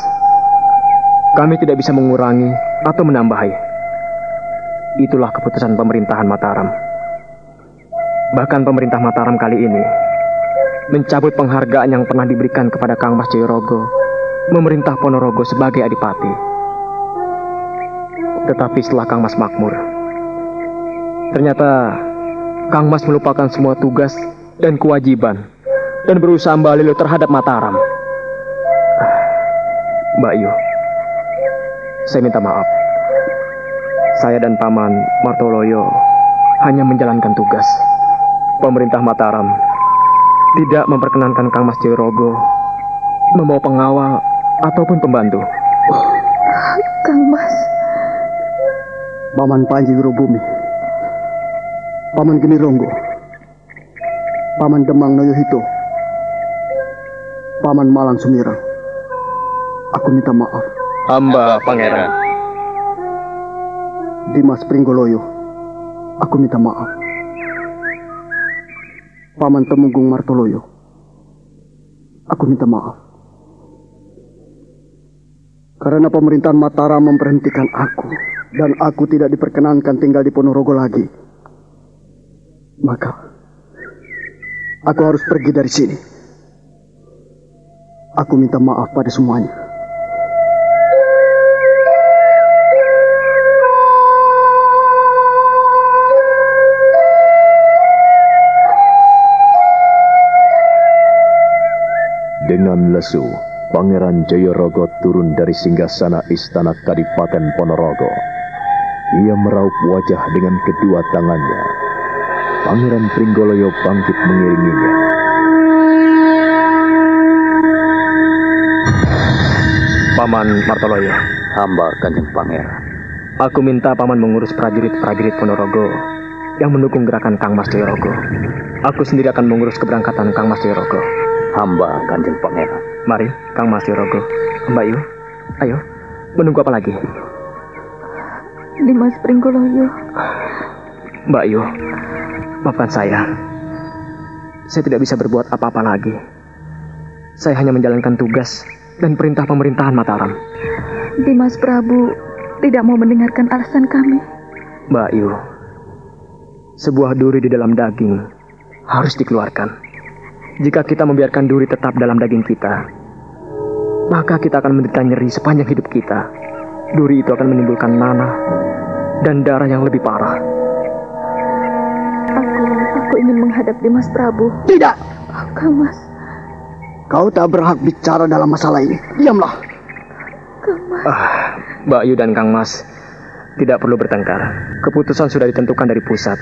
Kami tidak bisa mengurangi atau menambahi. Itulah keputusan pemerintahan Mataram. Bahkan pemerintah Mataram kali ini mencabut penghargaan yang pernah diberikan kepada Kang Mas Jayorogo, memerintah Ponorogo sebagai adipati. Tetapi setelah Kang Mas makmur, ternyata Kang Mas melupakan semua tugas dan kewajiban dan berusaha balilu terhadap Mataram. Mbak Yu, saya minta maaf. Saya dan Paman Martoloyo hanya menjalankan tugas. Pemerintah Mataram tidak memperkenankan Kang Mas Jayorogo membawa pengawal ataupun pembantu. Kang Mas. Paman Panji Wirobumi. Paman Geni Ronggo. Paman Demang Noyohito. Paman Malang Sumirang. Aku minta maaf. Hamba Pangeran. Dimas Pringgoloyo. Aku minta maaf. Paman Temunggung Martoloyo. Aku minta maaf. Karena pemerintahan Mataram memberhentikan aku dan aku tidak diperkenankan tinggal di Ponorogo lagi. Maka aku harus pergi dari sini. Aku minta maaf pada semuanya. Dengan lesu, Pangeran Jayorogo turun dari singgasana istana Kadipaten Ponorogo. Ia meraup wajah dengan kedua tangannya. Pangeran Pringgoloyo bangkit mengiringinya. Paman Martoloyo. Hamba Kanjeng Pangeran. Aku minta Paman mengurus prajurit-prajurit Ponorogo yang mendukung gerakan Kang Mas Jayorogo. Aku sendiri akan mengurus keberangkatan Kang Mas Jayorogo. Hamba Kanjeng Pangeran. Mari, Kang Mas Jayorogo. Mbak Yu, ayo. Menunggu apa lagi? Dimas Pringgoloyo. Mbak Yu, maafkan saya. Saya tidak bisa berbuat apa-apa lagi. Saya hanya menjalankan tugas dan perintah pemerintahan Mataram. Dimas Prabu tidak mau mendengarkan alasan kami. Mbak Yu, sebuah duri di dalam daging harus dikeluarkan. Jika kita membiarkan duri tetap dalam daging kita, maka kita akan menderita nyeri sepanjang hidup kita. Duri itu akan menimbulkan nanah dan darah yang lebih parah. Aku, aku ingin menghadap Dimas Prabu. Tidak! Oh, Kang Mas. Kau tak berhak bicara dalam masalah ini. Diamlah. Kang Mas. Ah, Mbak Yu dan Kang Mas tidak perlu bertengkar. Keputusan sudah ditentukan dari pusat.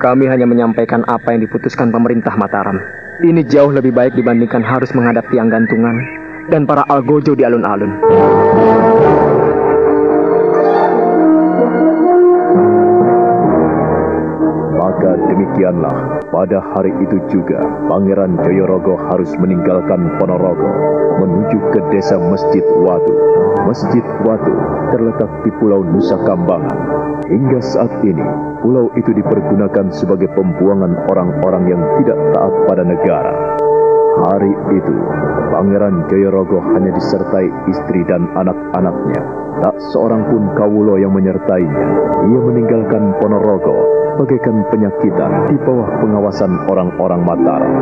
Kami hanya menyampaikan apa yang diputuskan pemerintah Mataram. Ini jauh lebih baik dibandingkan harus menghadap tiang gantungan dan para algojo di alun-alun. Demikianlah, pada hari itu juga Pangeran Joyorogo harus meninggalkan Ponorogo menuju ke desa Masjid Watu. Masjid Watu terletak di Pulau Nusa Kambangan. Hingga saat ini, pulau itu dipergunakan sebagai pembuangan orang-orang yang tidak taat pada negara. Hari itu, Pangeran Joyorogo hanya disertai istri dan anak-anaknya. Tak seorang pun kawulo yang menyertainya. Ia meninggalkan Ponorogo bagaikan penyakitan di bawah pengawasan orang-orang Mataram.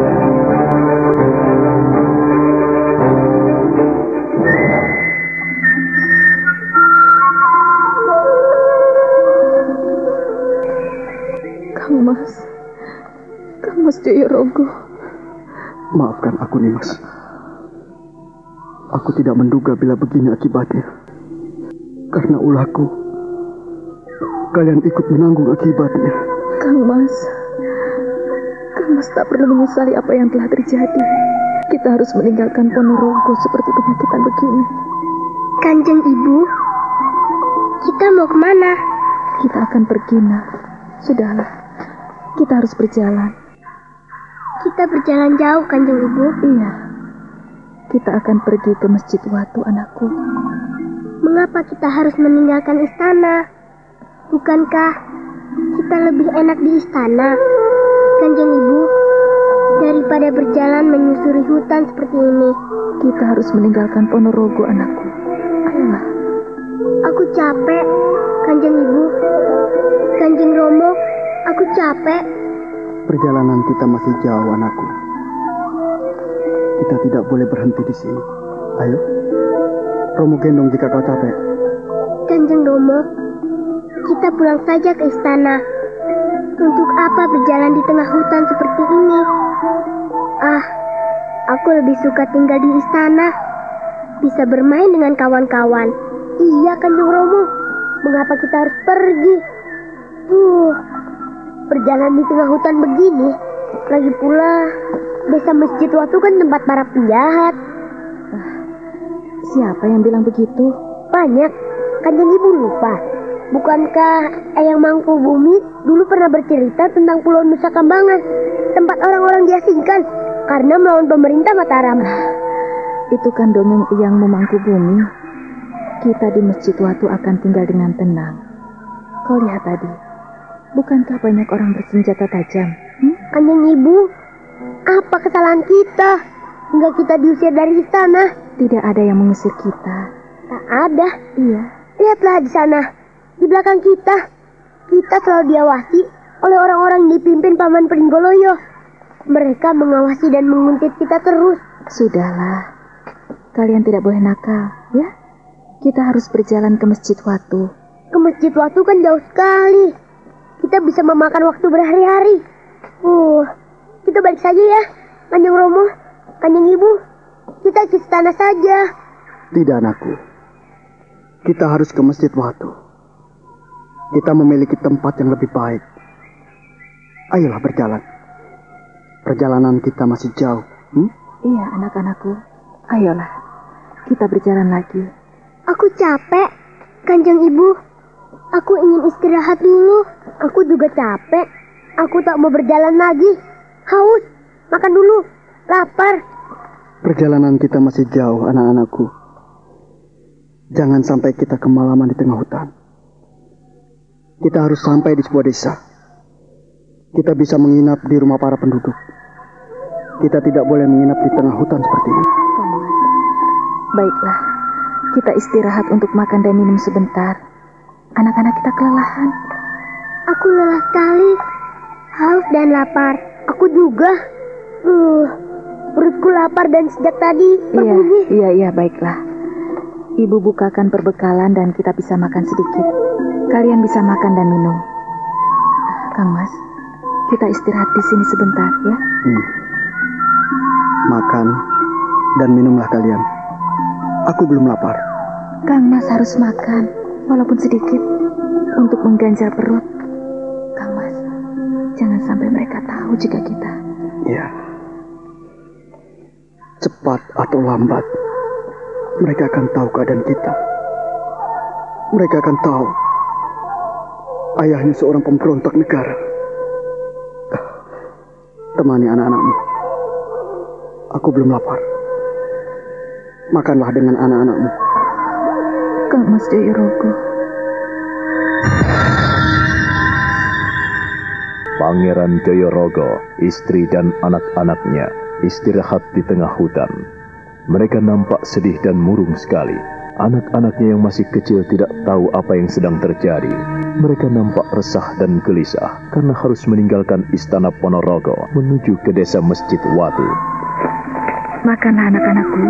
Kang Mas, Kang Mas Joyorogo. Maafkan aku nih mas. Aku tidak menduga bila begini akibatnya. Karena ulahku, kalian ikut menanggung akibatnya. Kang Mas, Kang Mas tak perlu menyesali apa yang telah terjadi. Kita harus meninggalkan Ponorogo seperti penyakitan begini. Kanjeng Ibu, kita mau ke mana? Kita akan pergi, nak. Sudahlah, kita harus berjalan. Kita berjalan jauh, Kanjeng Ibu. Iya. Kita akan pergi ke Masjid Watu, anakku. Mengapa kita harus meninggalkan istana? Bukankah kita lebih enak di istana? Kanjeng Ibu, daripada berjalan menyusuri hutan seperti ini. Kita harus meninggalkan Ponorogo, anakku. Ayolah. Aku capek, Kanjeng Ibu. Kanjeng Romo, aku capek. Perjalanan kita masih jauh, anakku. Kita tidak boleh berhenti di sini. Ayo, Romo gendong jika kau capek. Kanjeng Romo, kita pulang saja ke istana. Untuk apa berjalan di tengah hutan seperti ini? Ah, aku lebih suka tinggal di istana. Bisa bermain dengan kawan-kawan. Iya, Kanjeng Romo. Mengapa kita harus pergi? Uh, berjalan di tengah hutan begini. Lagi pula, desa Masjid Watu kan tempat para penjahat. Siapa yang bilang begitu? Banyak. Kanjeng Ibu lupa. Bukankah Eyang Mangku Bumi dulu pernah bercerita tentang Pulau Nusa Kambangan, tempat orang-orang diasingkan karena melawan pemerintah Mataram. Itu kan dongeng yang memangku bumi. Kita di Masjid Watu akan tinggal dengan tenang. Kau lihat tadi, bukankah banyak orang bersenjata tajam? Hmm? Kanjeng Ibu, apa kesalahan kita hingga kita diusir dari istana? Tidak ada yang mengusir kita. Tak ada. Iya. Lihatlah di sana, di belakang kita. Kita selalu diawasi oleh orang-orang yang dipimpin Paman Pringgoloyo. Mereka mengawasi dan menguntit kita terus. Sudahlah. Kalian tidak boleh nakal, ya? Kita harus berjalan ke Masjid Watu. Ke Masjid Watu kan jauh sekali. Kita bisa memakan waktu berhari-hari. Uh, kita balik saja ya, Kanjeng Romo, Kanjeng Ibu. Kita ke istana saja. Tidak, anakku. Kita harus ke Masjid Watu. Kita memiliki tempat yang lebih baik. Ayolah berjalan. Perjalanan kita masih jauh. Hmm? Iya, anak-anakku. Ayolah, kita berjalan lagi. Aku capek, Kanjeng Ibu. Aku ingin istirahat dulu. Aku juga capek. Aku tak mau berjalan lagi. Haus. Makan dulu. Lapar. Perjalanan kita masih jauh, anak-anakku. Jangan sampai kita kemalaman di tengah hutan. Kita harus sampai di sebuah desa. Kita bisa menginap di rumah para penduduk. Kita tidak boleh menginap di tengah hutan seperti ini. Baiklah, kita istirahat untuk makan dan minum sebentar. Anak-anak kita kelelahan. Aku lelah sekali. Haus dan lapar. Aku juga. Uh, perutku lapar dan sejak tadi Iya, iya, iya, baiklah. Ibu bukakan perbekalan dan kita bisa makan sedikit. Kalian bisa makan dan minum. Kang Mas, kita istirahat di sini sebentar ya. Hmm. Makan dan minumlah kalian. Aku belum lapar. Kang Mas harus makan, walaupun sedikit, untuk mengganjal perut. Kang Mas, jangan sampai mereka tahu jika kita. Ya. Cepat atau lambat, mereka akan tahu keadaan kita. Mereka akan tahu ayahnya seorang pemberontak negara. temani anak-anakmu. Aku belum lapar. Makanlah dengan anak-anakmu. Kang Mas Jayorogo. Pangeran Joyorogo, istri dan anak-anaknya istirahat di tengah hutan. Mereka nampak sedih dan murung sekali. Anak-anaknya yang masih kecil tidak tahu apa yang sedang terjadi. Mereka nampak resah dan gelisah karena harus meninggalkan istana Ponorogo menuju ke desa Masjid Watu. Makanlah anak-anakku.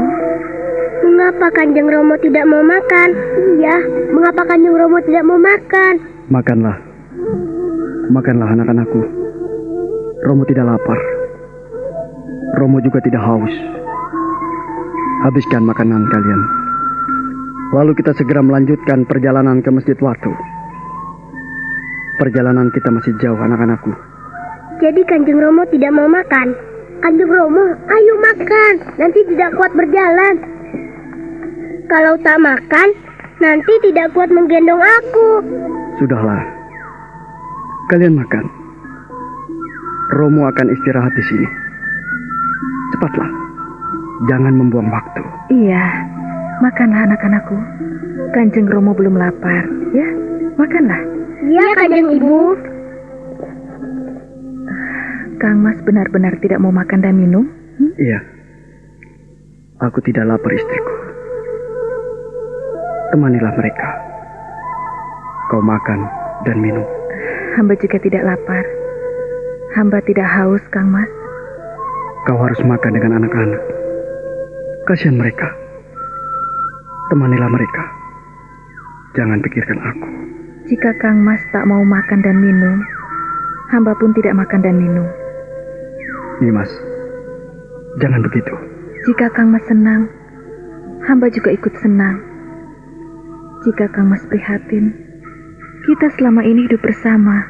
Mengapa Kanjeng Romo tidak mau makan? Iya, mengapa Kanjeng Romo tidak mau makan? Makanlah. Makanlah anak-anakku. Romo tidak lapar. Romo juga tidak haus. Habiskan makanan kalian. Lalu kita segera melanjutkan perjalanan ke Masjid Watu. Perjalanan kita masih jauh anak-anakku. Jadi Kanjeng Romo tidak mau makan. Kanjeng Romo, ayo makan. Nanti tidak kuat berjalan. Kalau tak makan, nanti tidak kuat menggendong aku. Sudahlah. Kalian makan. Romo akan istirahat di sini. Cepatlah. Jangan membuang waktu. Iya, makanlah anak-anakku. Kanjeng Romo belum lapar, ya? Makanlah. Iya, Kanjeng Ibu. Kang Mas benar-benar tidak mau makan dan minum? Hmm? Iya. Aku tidak lapar istriku. Temanilah mereka. Kau makan dan minum. Hamba juga tidak lapar. Hamba tidak haus, Kang Mas. Kau harus makan dengan anak-anak. Kasihan mereka. Temanilah mereka. Jangan pikirkan aku. Jika Kang Mas tak mau makan dan minum, hamba pun tidak makan dan minum. Nimas, jangan begitu. Jika Kang Mas senang, hamba juga ikut senang. Jika Kang Mas prihatin, kita selama ini hidup bersama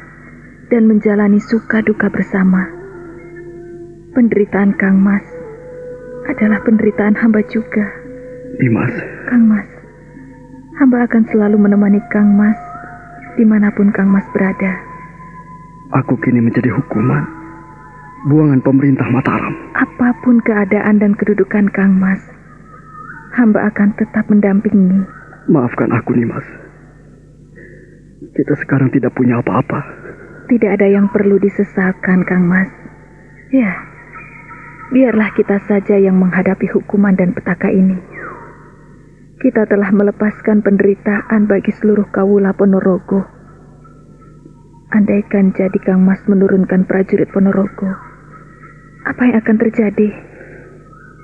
dan menjalani suka duka bersama. Penderitaan Kang Mas adalah penderitaan hamba juga. Dimas. Kang Mas, hamba akan selalu menemani Kang Mas di mana pun Kang Mas berada. Aku kini menjadi hukuman. Buangan pemerintah Mataram. Apa pun keadaan dan kedudukan Kang Mas, hamba akan tetap mendampingi. Maafkan aku, Nimas. Kita sekarang tidak punya apa-apa. Tidak ada yang perlu disesalkan, Kang Mas. Ya, biarlah kita saja yang menghadapi hukuman dan petaka ini. Kita telah melepaskan penderitaan bagi seluruh kawula Ponorogo. Andaikan jadi Kang Mas menurunkan prajurit Ponorogo, apa yang akan terjadi?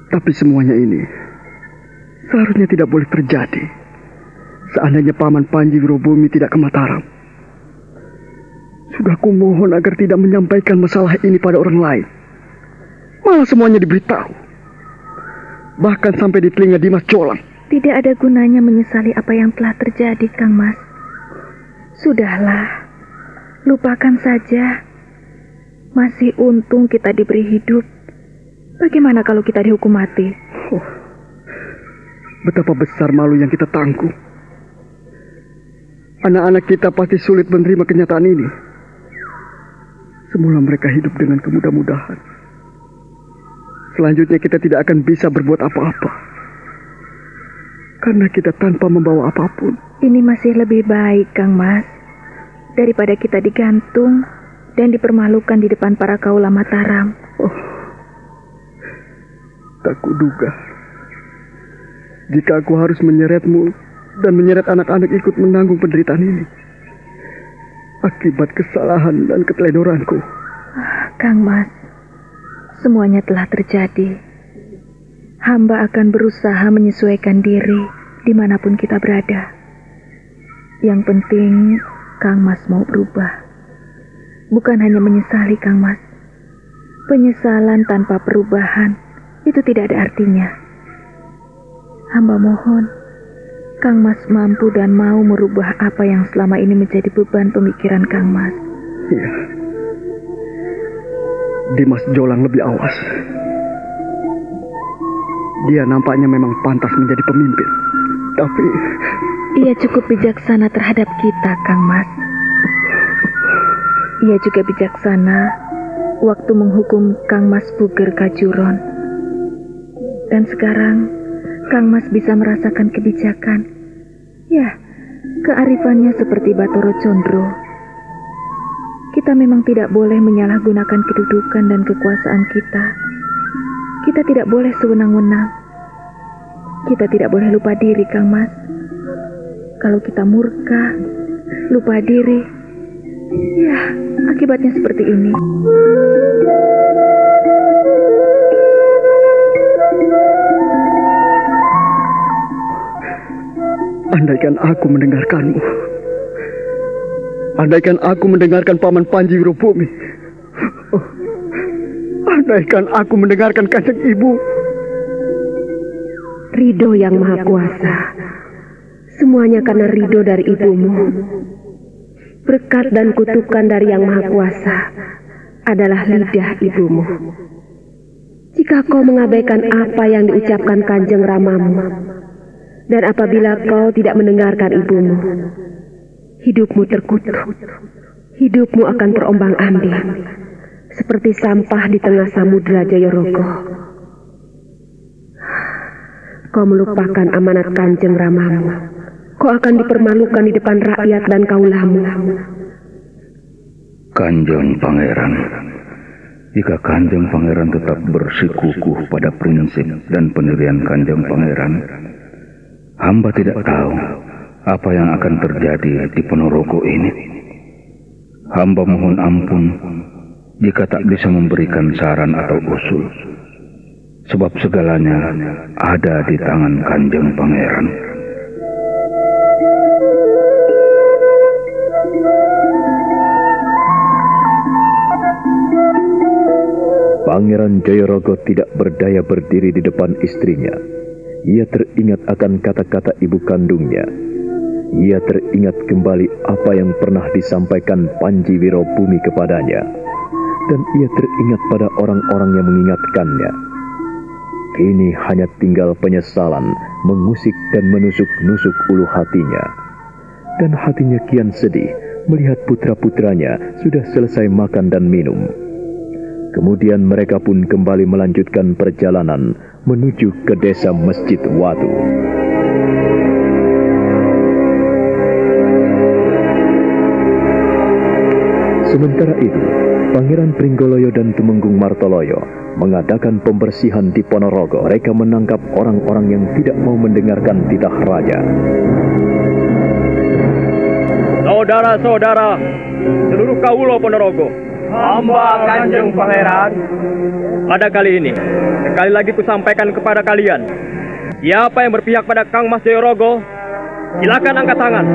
Tapi semuanya ini seharusnya tidak boleh terjadi. Seandainya Paman Panji Wirobumi tidak ke Mataram. Sudah kumohon agar tidak menyampaikan masalah ini pada orang lain. Malah semuanya diberitahu. Bahkan sampai di telinga Dimas Jolang. Tidak ada gunanya menyesali apa yang telah terjadi, Kang Mas. Sudahlah, lupakan saja. Masih untung kita diberi hidup. Bagaimana kalau kita dihukum mati? Oh, betapa besar malu yang kita tanggung. Anak-anak kita pasti sulit menerima kenyataan ini. Semula mereka hidup dengan kemudah-mudahan. Selanjutnya kita tidak akan bisa berbuat apa-apa. Karena kita tanpa membawa apa pun. Ini masih lebih baik, Kang Mas. Daripada kita digantung dan dipermalukan di depan para kaula Mataram. Oh, tak kuduga. Jika aku harus menyeretmu dan menyeret anak-anak ikut menanggung penderitaan ini. Akibat kesalahan dan keteledoranku. Ah, Kang Mas, semuanya telah terjadi. Hamba akan berusaha menyesuaikan diri di mana pun kita berada. Yang penting, Kang Mas mau berubah. Bukan hanya menyesali, Kang Mas. Penyesalan tanpa perubahan itu tidak ada artinya. Hamba mohon, Kang Mas mampu dan mau merubah apa yang selama ini menjadi beban pemikiran Kang Mas. Iya. Dimas Jolang lebih awas. Dia nampaknya memang pantas menjadi pemimpin. Tapi... Ia cukup bijaksana terhadap kita, Kang Mas. Ia juga bijaksana waktu menghukum Kang Mas Puger Kajuron. Dan sekarang Kang Mas bisa merasakan kebijakan. Ya, kearifannya seperti Batoro Condro. Kita memang tidak boleh menyalahgunakan kedudukan dan kekuasaan kita. Kita tidak boleh sewenang-wenang. Kita tidak boleh lupa diri, Kang Mas. Kalau kita murka, lupa diri, ya akibatnya seperti ini. Andaikan aku mendengarkanmu. Andaikan aku mendengarkan Paman Panji Wirobumi. Oh, andaikan aku mendengarkan kanjeng ibu. Ridho yang maha kuasa. Semuanya karena ridho dari ibumu. Berkat dan kutukan dari yang maha kuasa adalah lidah ibumu. Jika kau mengabaikan apa yang diucapkan kanjeng ramamu, dan apabila kau tidak mendengarkan ibumu, hidupmu terkutuk. Hidupmu akan terombang ambing, seperti sampah di tengah samudera Jayorogo. Kau melupakan amanat kanjeng ramamu. Kau akan dipermalukan di depan rakyat dan kaulamu. Kanjeng Pangeran, jika Kanjeng Pangeran tetap bersikukuh pada prinsip dan pendirian Kanjeng Pangeran, hamba tidak tahu apa yang akan terjadi di Ponorogo ini. Hamba mohon ampun jika tak bisa memberikan saran atau usul, sebab segalanya ada di tangan Kanjeng Pangeran. Pangeran Jayorogo tidak berdaya berdiri di depan istrinya. Ia teringat akan kata-kata ibu kandungnya. Ia teringat kembali apa yang pernah disampaikan Panji Wirobumi kepadanya. Dan ia teringat pada orang-orang yang mengingatkannya. Kini hanya tinggal penyesalan mengusik dan menusuk-nusuk ulu hatinya. Dan hatinya kian sedih melihat putra-putranya sudah selesai makan dan minum. Kemudian mereka pun kembali melanjutkan perjalanan menuju ke desa Masjid Watu. Sementara itu, Pangeran Pringgoloyo dan Tumenggung Martoloyo mengadakan pembersihan di Ponorogo. Mereka menangkap orang-orang yang tidak mau mendengarkan titah raja. Saudara-saudara, seluruh kaulo Ponorogo, Hamba Kanjeng Pangeran. Pada kali ini, sekali lagi kusampaikan kepada kalian, siapa yang berpihak pada Kang Mas Jayorogo, silakan angkat tangan.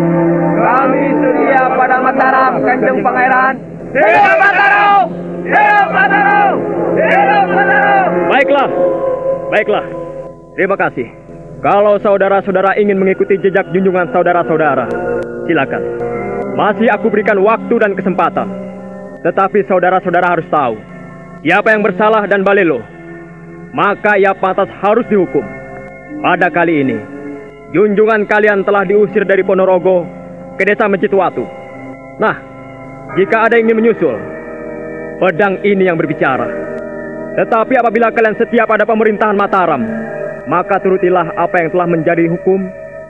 Kami setia pada Mataram Kanjeng Pangeran. Hidup! Hidup! Baiklah, baiklah. Terima kasih. Kalau saudara-saudara ingin mengikuti jejak junjungan saudara-saudara, silakan. Masih aku berikan waktu dan kesempatan. Tetapi saudara-saudara harus tahu, siapa yang bersalah dan balelo, maka ia pantas harus dihukum. Pada kali ini, junjungan kalian telah diusir dari Ponorogo ke desa Mencitwatu. Nah, jika ada yang ingin menyusul, pedang ini yang berbicara. Tetapi apabila kalian setia pada pemerintahan Mataram, maka turutilah apa yang telah menjadi hukum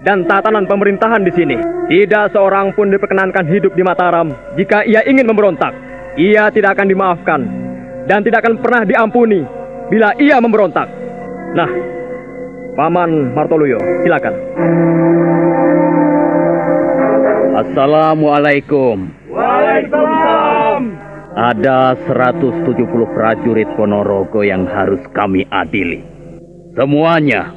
dan tatanan pemerintahan di sini. Tidak seorang pun diperkenankan hidup di Mataram jika ia ingin memberontak ia tidak akan dimaafkan dan tidak akan pernah diampuni bila ia memberontak. Nah, Paman Martoluyo, silakan. Assalamualaikum. Waalaikumsalam. Ada 170 prajurit Ponorogo yang harus kami adili. Semuanya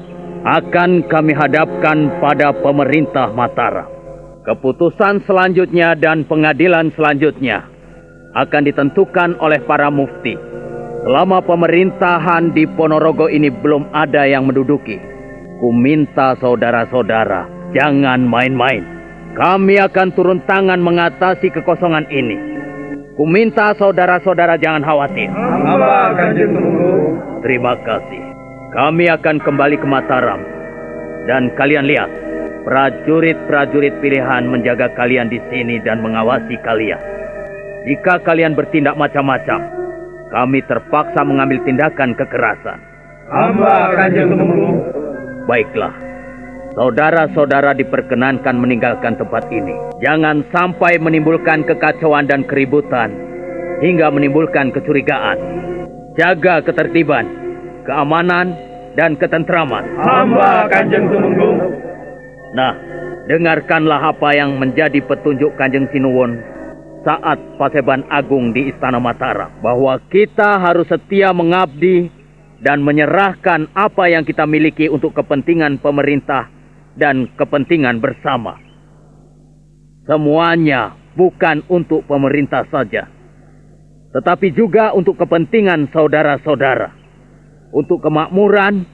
akan kami hadapkan pada pemerintah Mataram. Keputusan selanjutnya dan pengadilan selanjutnya akan ditentukan oleh para mufti. Selama pemerintahan di Ponorogo ini belum ada yang menduduki, ku minta saudara-saudara jangan main-main. Kami akan turun tangan mengatasi kekosongan ini. Ku minta saudara-saudara jangan khawatir. Hamba Kanjeng Tunggu. Terima kasih. Kami akan kembali ke Mataram. Dan kalian lihat, prajurit-prajurit pilihan menjaga kalian di sini dan mengawasi kalian. Jika kalian bertindak macam-macam, kami terpaksa mengambil tindakan kekerasan. Hamba Kanjeng Tumenggung. Baiklah, saudara-saudara diperkenankan meninggalkan tempat ini. Jangan sampai menimbulkan kekacauan dan keributan hingga menimbulkan kecurigaan. Jaga ketertiban, keamanan, dan ketentraman. Hamba Kanjeng Tumenggung. Nah, dengarkanlah apa yang menjadi petunjuk Kanjeng Sinuwun saat Paseban Agung di Istana Mataram. Bahwa kita harus setia mengabdi dan menyerahkan apa yang kita miliki untuk kepentingan pemerintah dan kepentingan bersama. Semuanya bukan untuk pemerintah saja, tetapi juga untuk kepentingan saudara-saudara, untuk kemakmuran,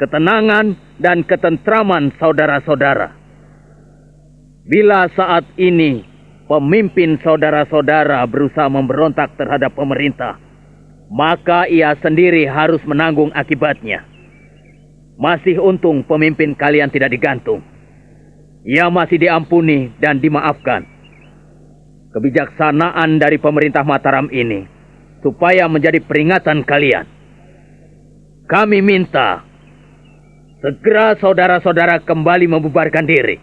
ketenangan, dan ketentraman saudara-saudara. Bila saat ini pemimpin saudara-saudara berusaha memberontak terhadap pemerintah, maka ia sendiri harus menanggung akibatnya. Masih untung pemimpin kalian tidak digantung. Ia masih diampuni dan dimaafkan. Kebijaksanaan dari pemerintah Mataram ini supaya menjadi peringatan kalian. Kami minta segera saudara-saudara kembali membubarkan diri.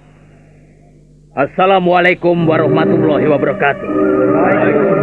Assalamualaikum warahmatullahi wabarakatuh.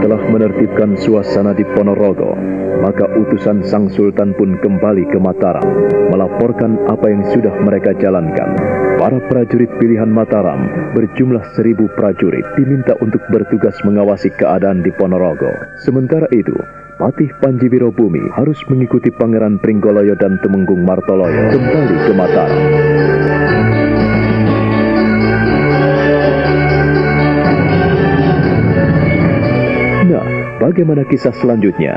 Setelah menertibkan suasana di Ponorogo, maka utusan Sang Sultan pun kembali ke Mataram, melaporkan apa yang sudah mereka jalankan. Para prajurit pilihan Mataram berjumlah seribu prajurit diminta untuk bertugas mengawasi keadaan di Ponorogo. Sementara itu, Patih Panji Wirobumi harus mengikuti Pangeran Pringgoloyo dan Temenggung Martoloyo kembali ke Mataram. Bagaimana kisah selanjutnya?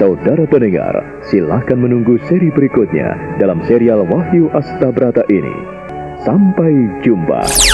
Saudara pendengar, silahkan menunggu seri berikutnya dalam serial Wahyu Astabrata ini. Sampai jumpa.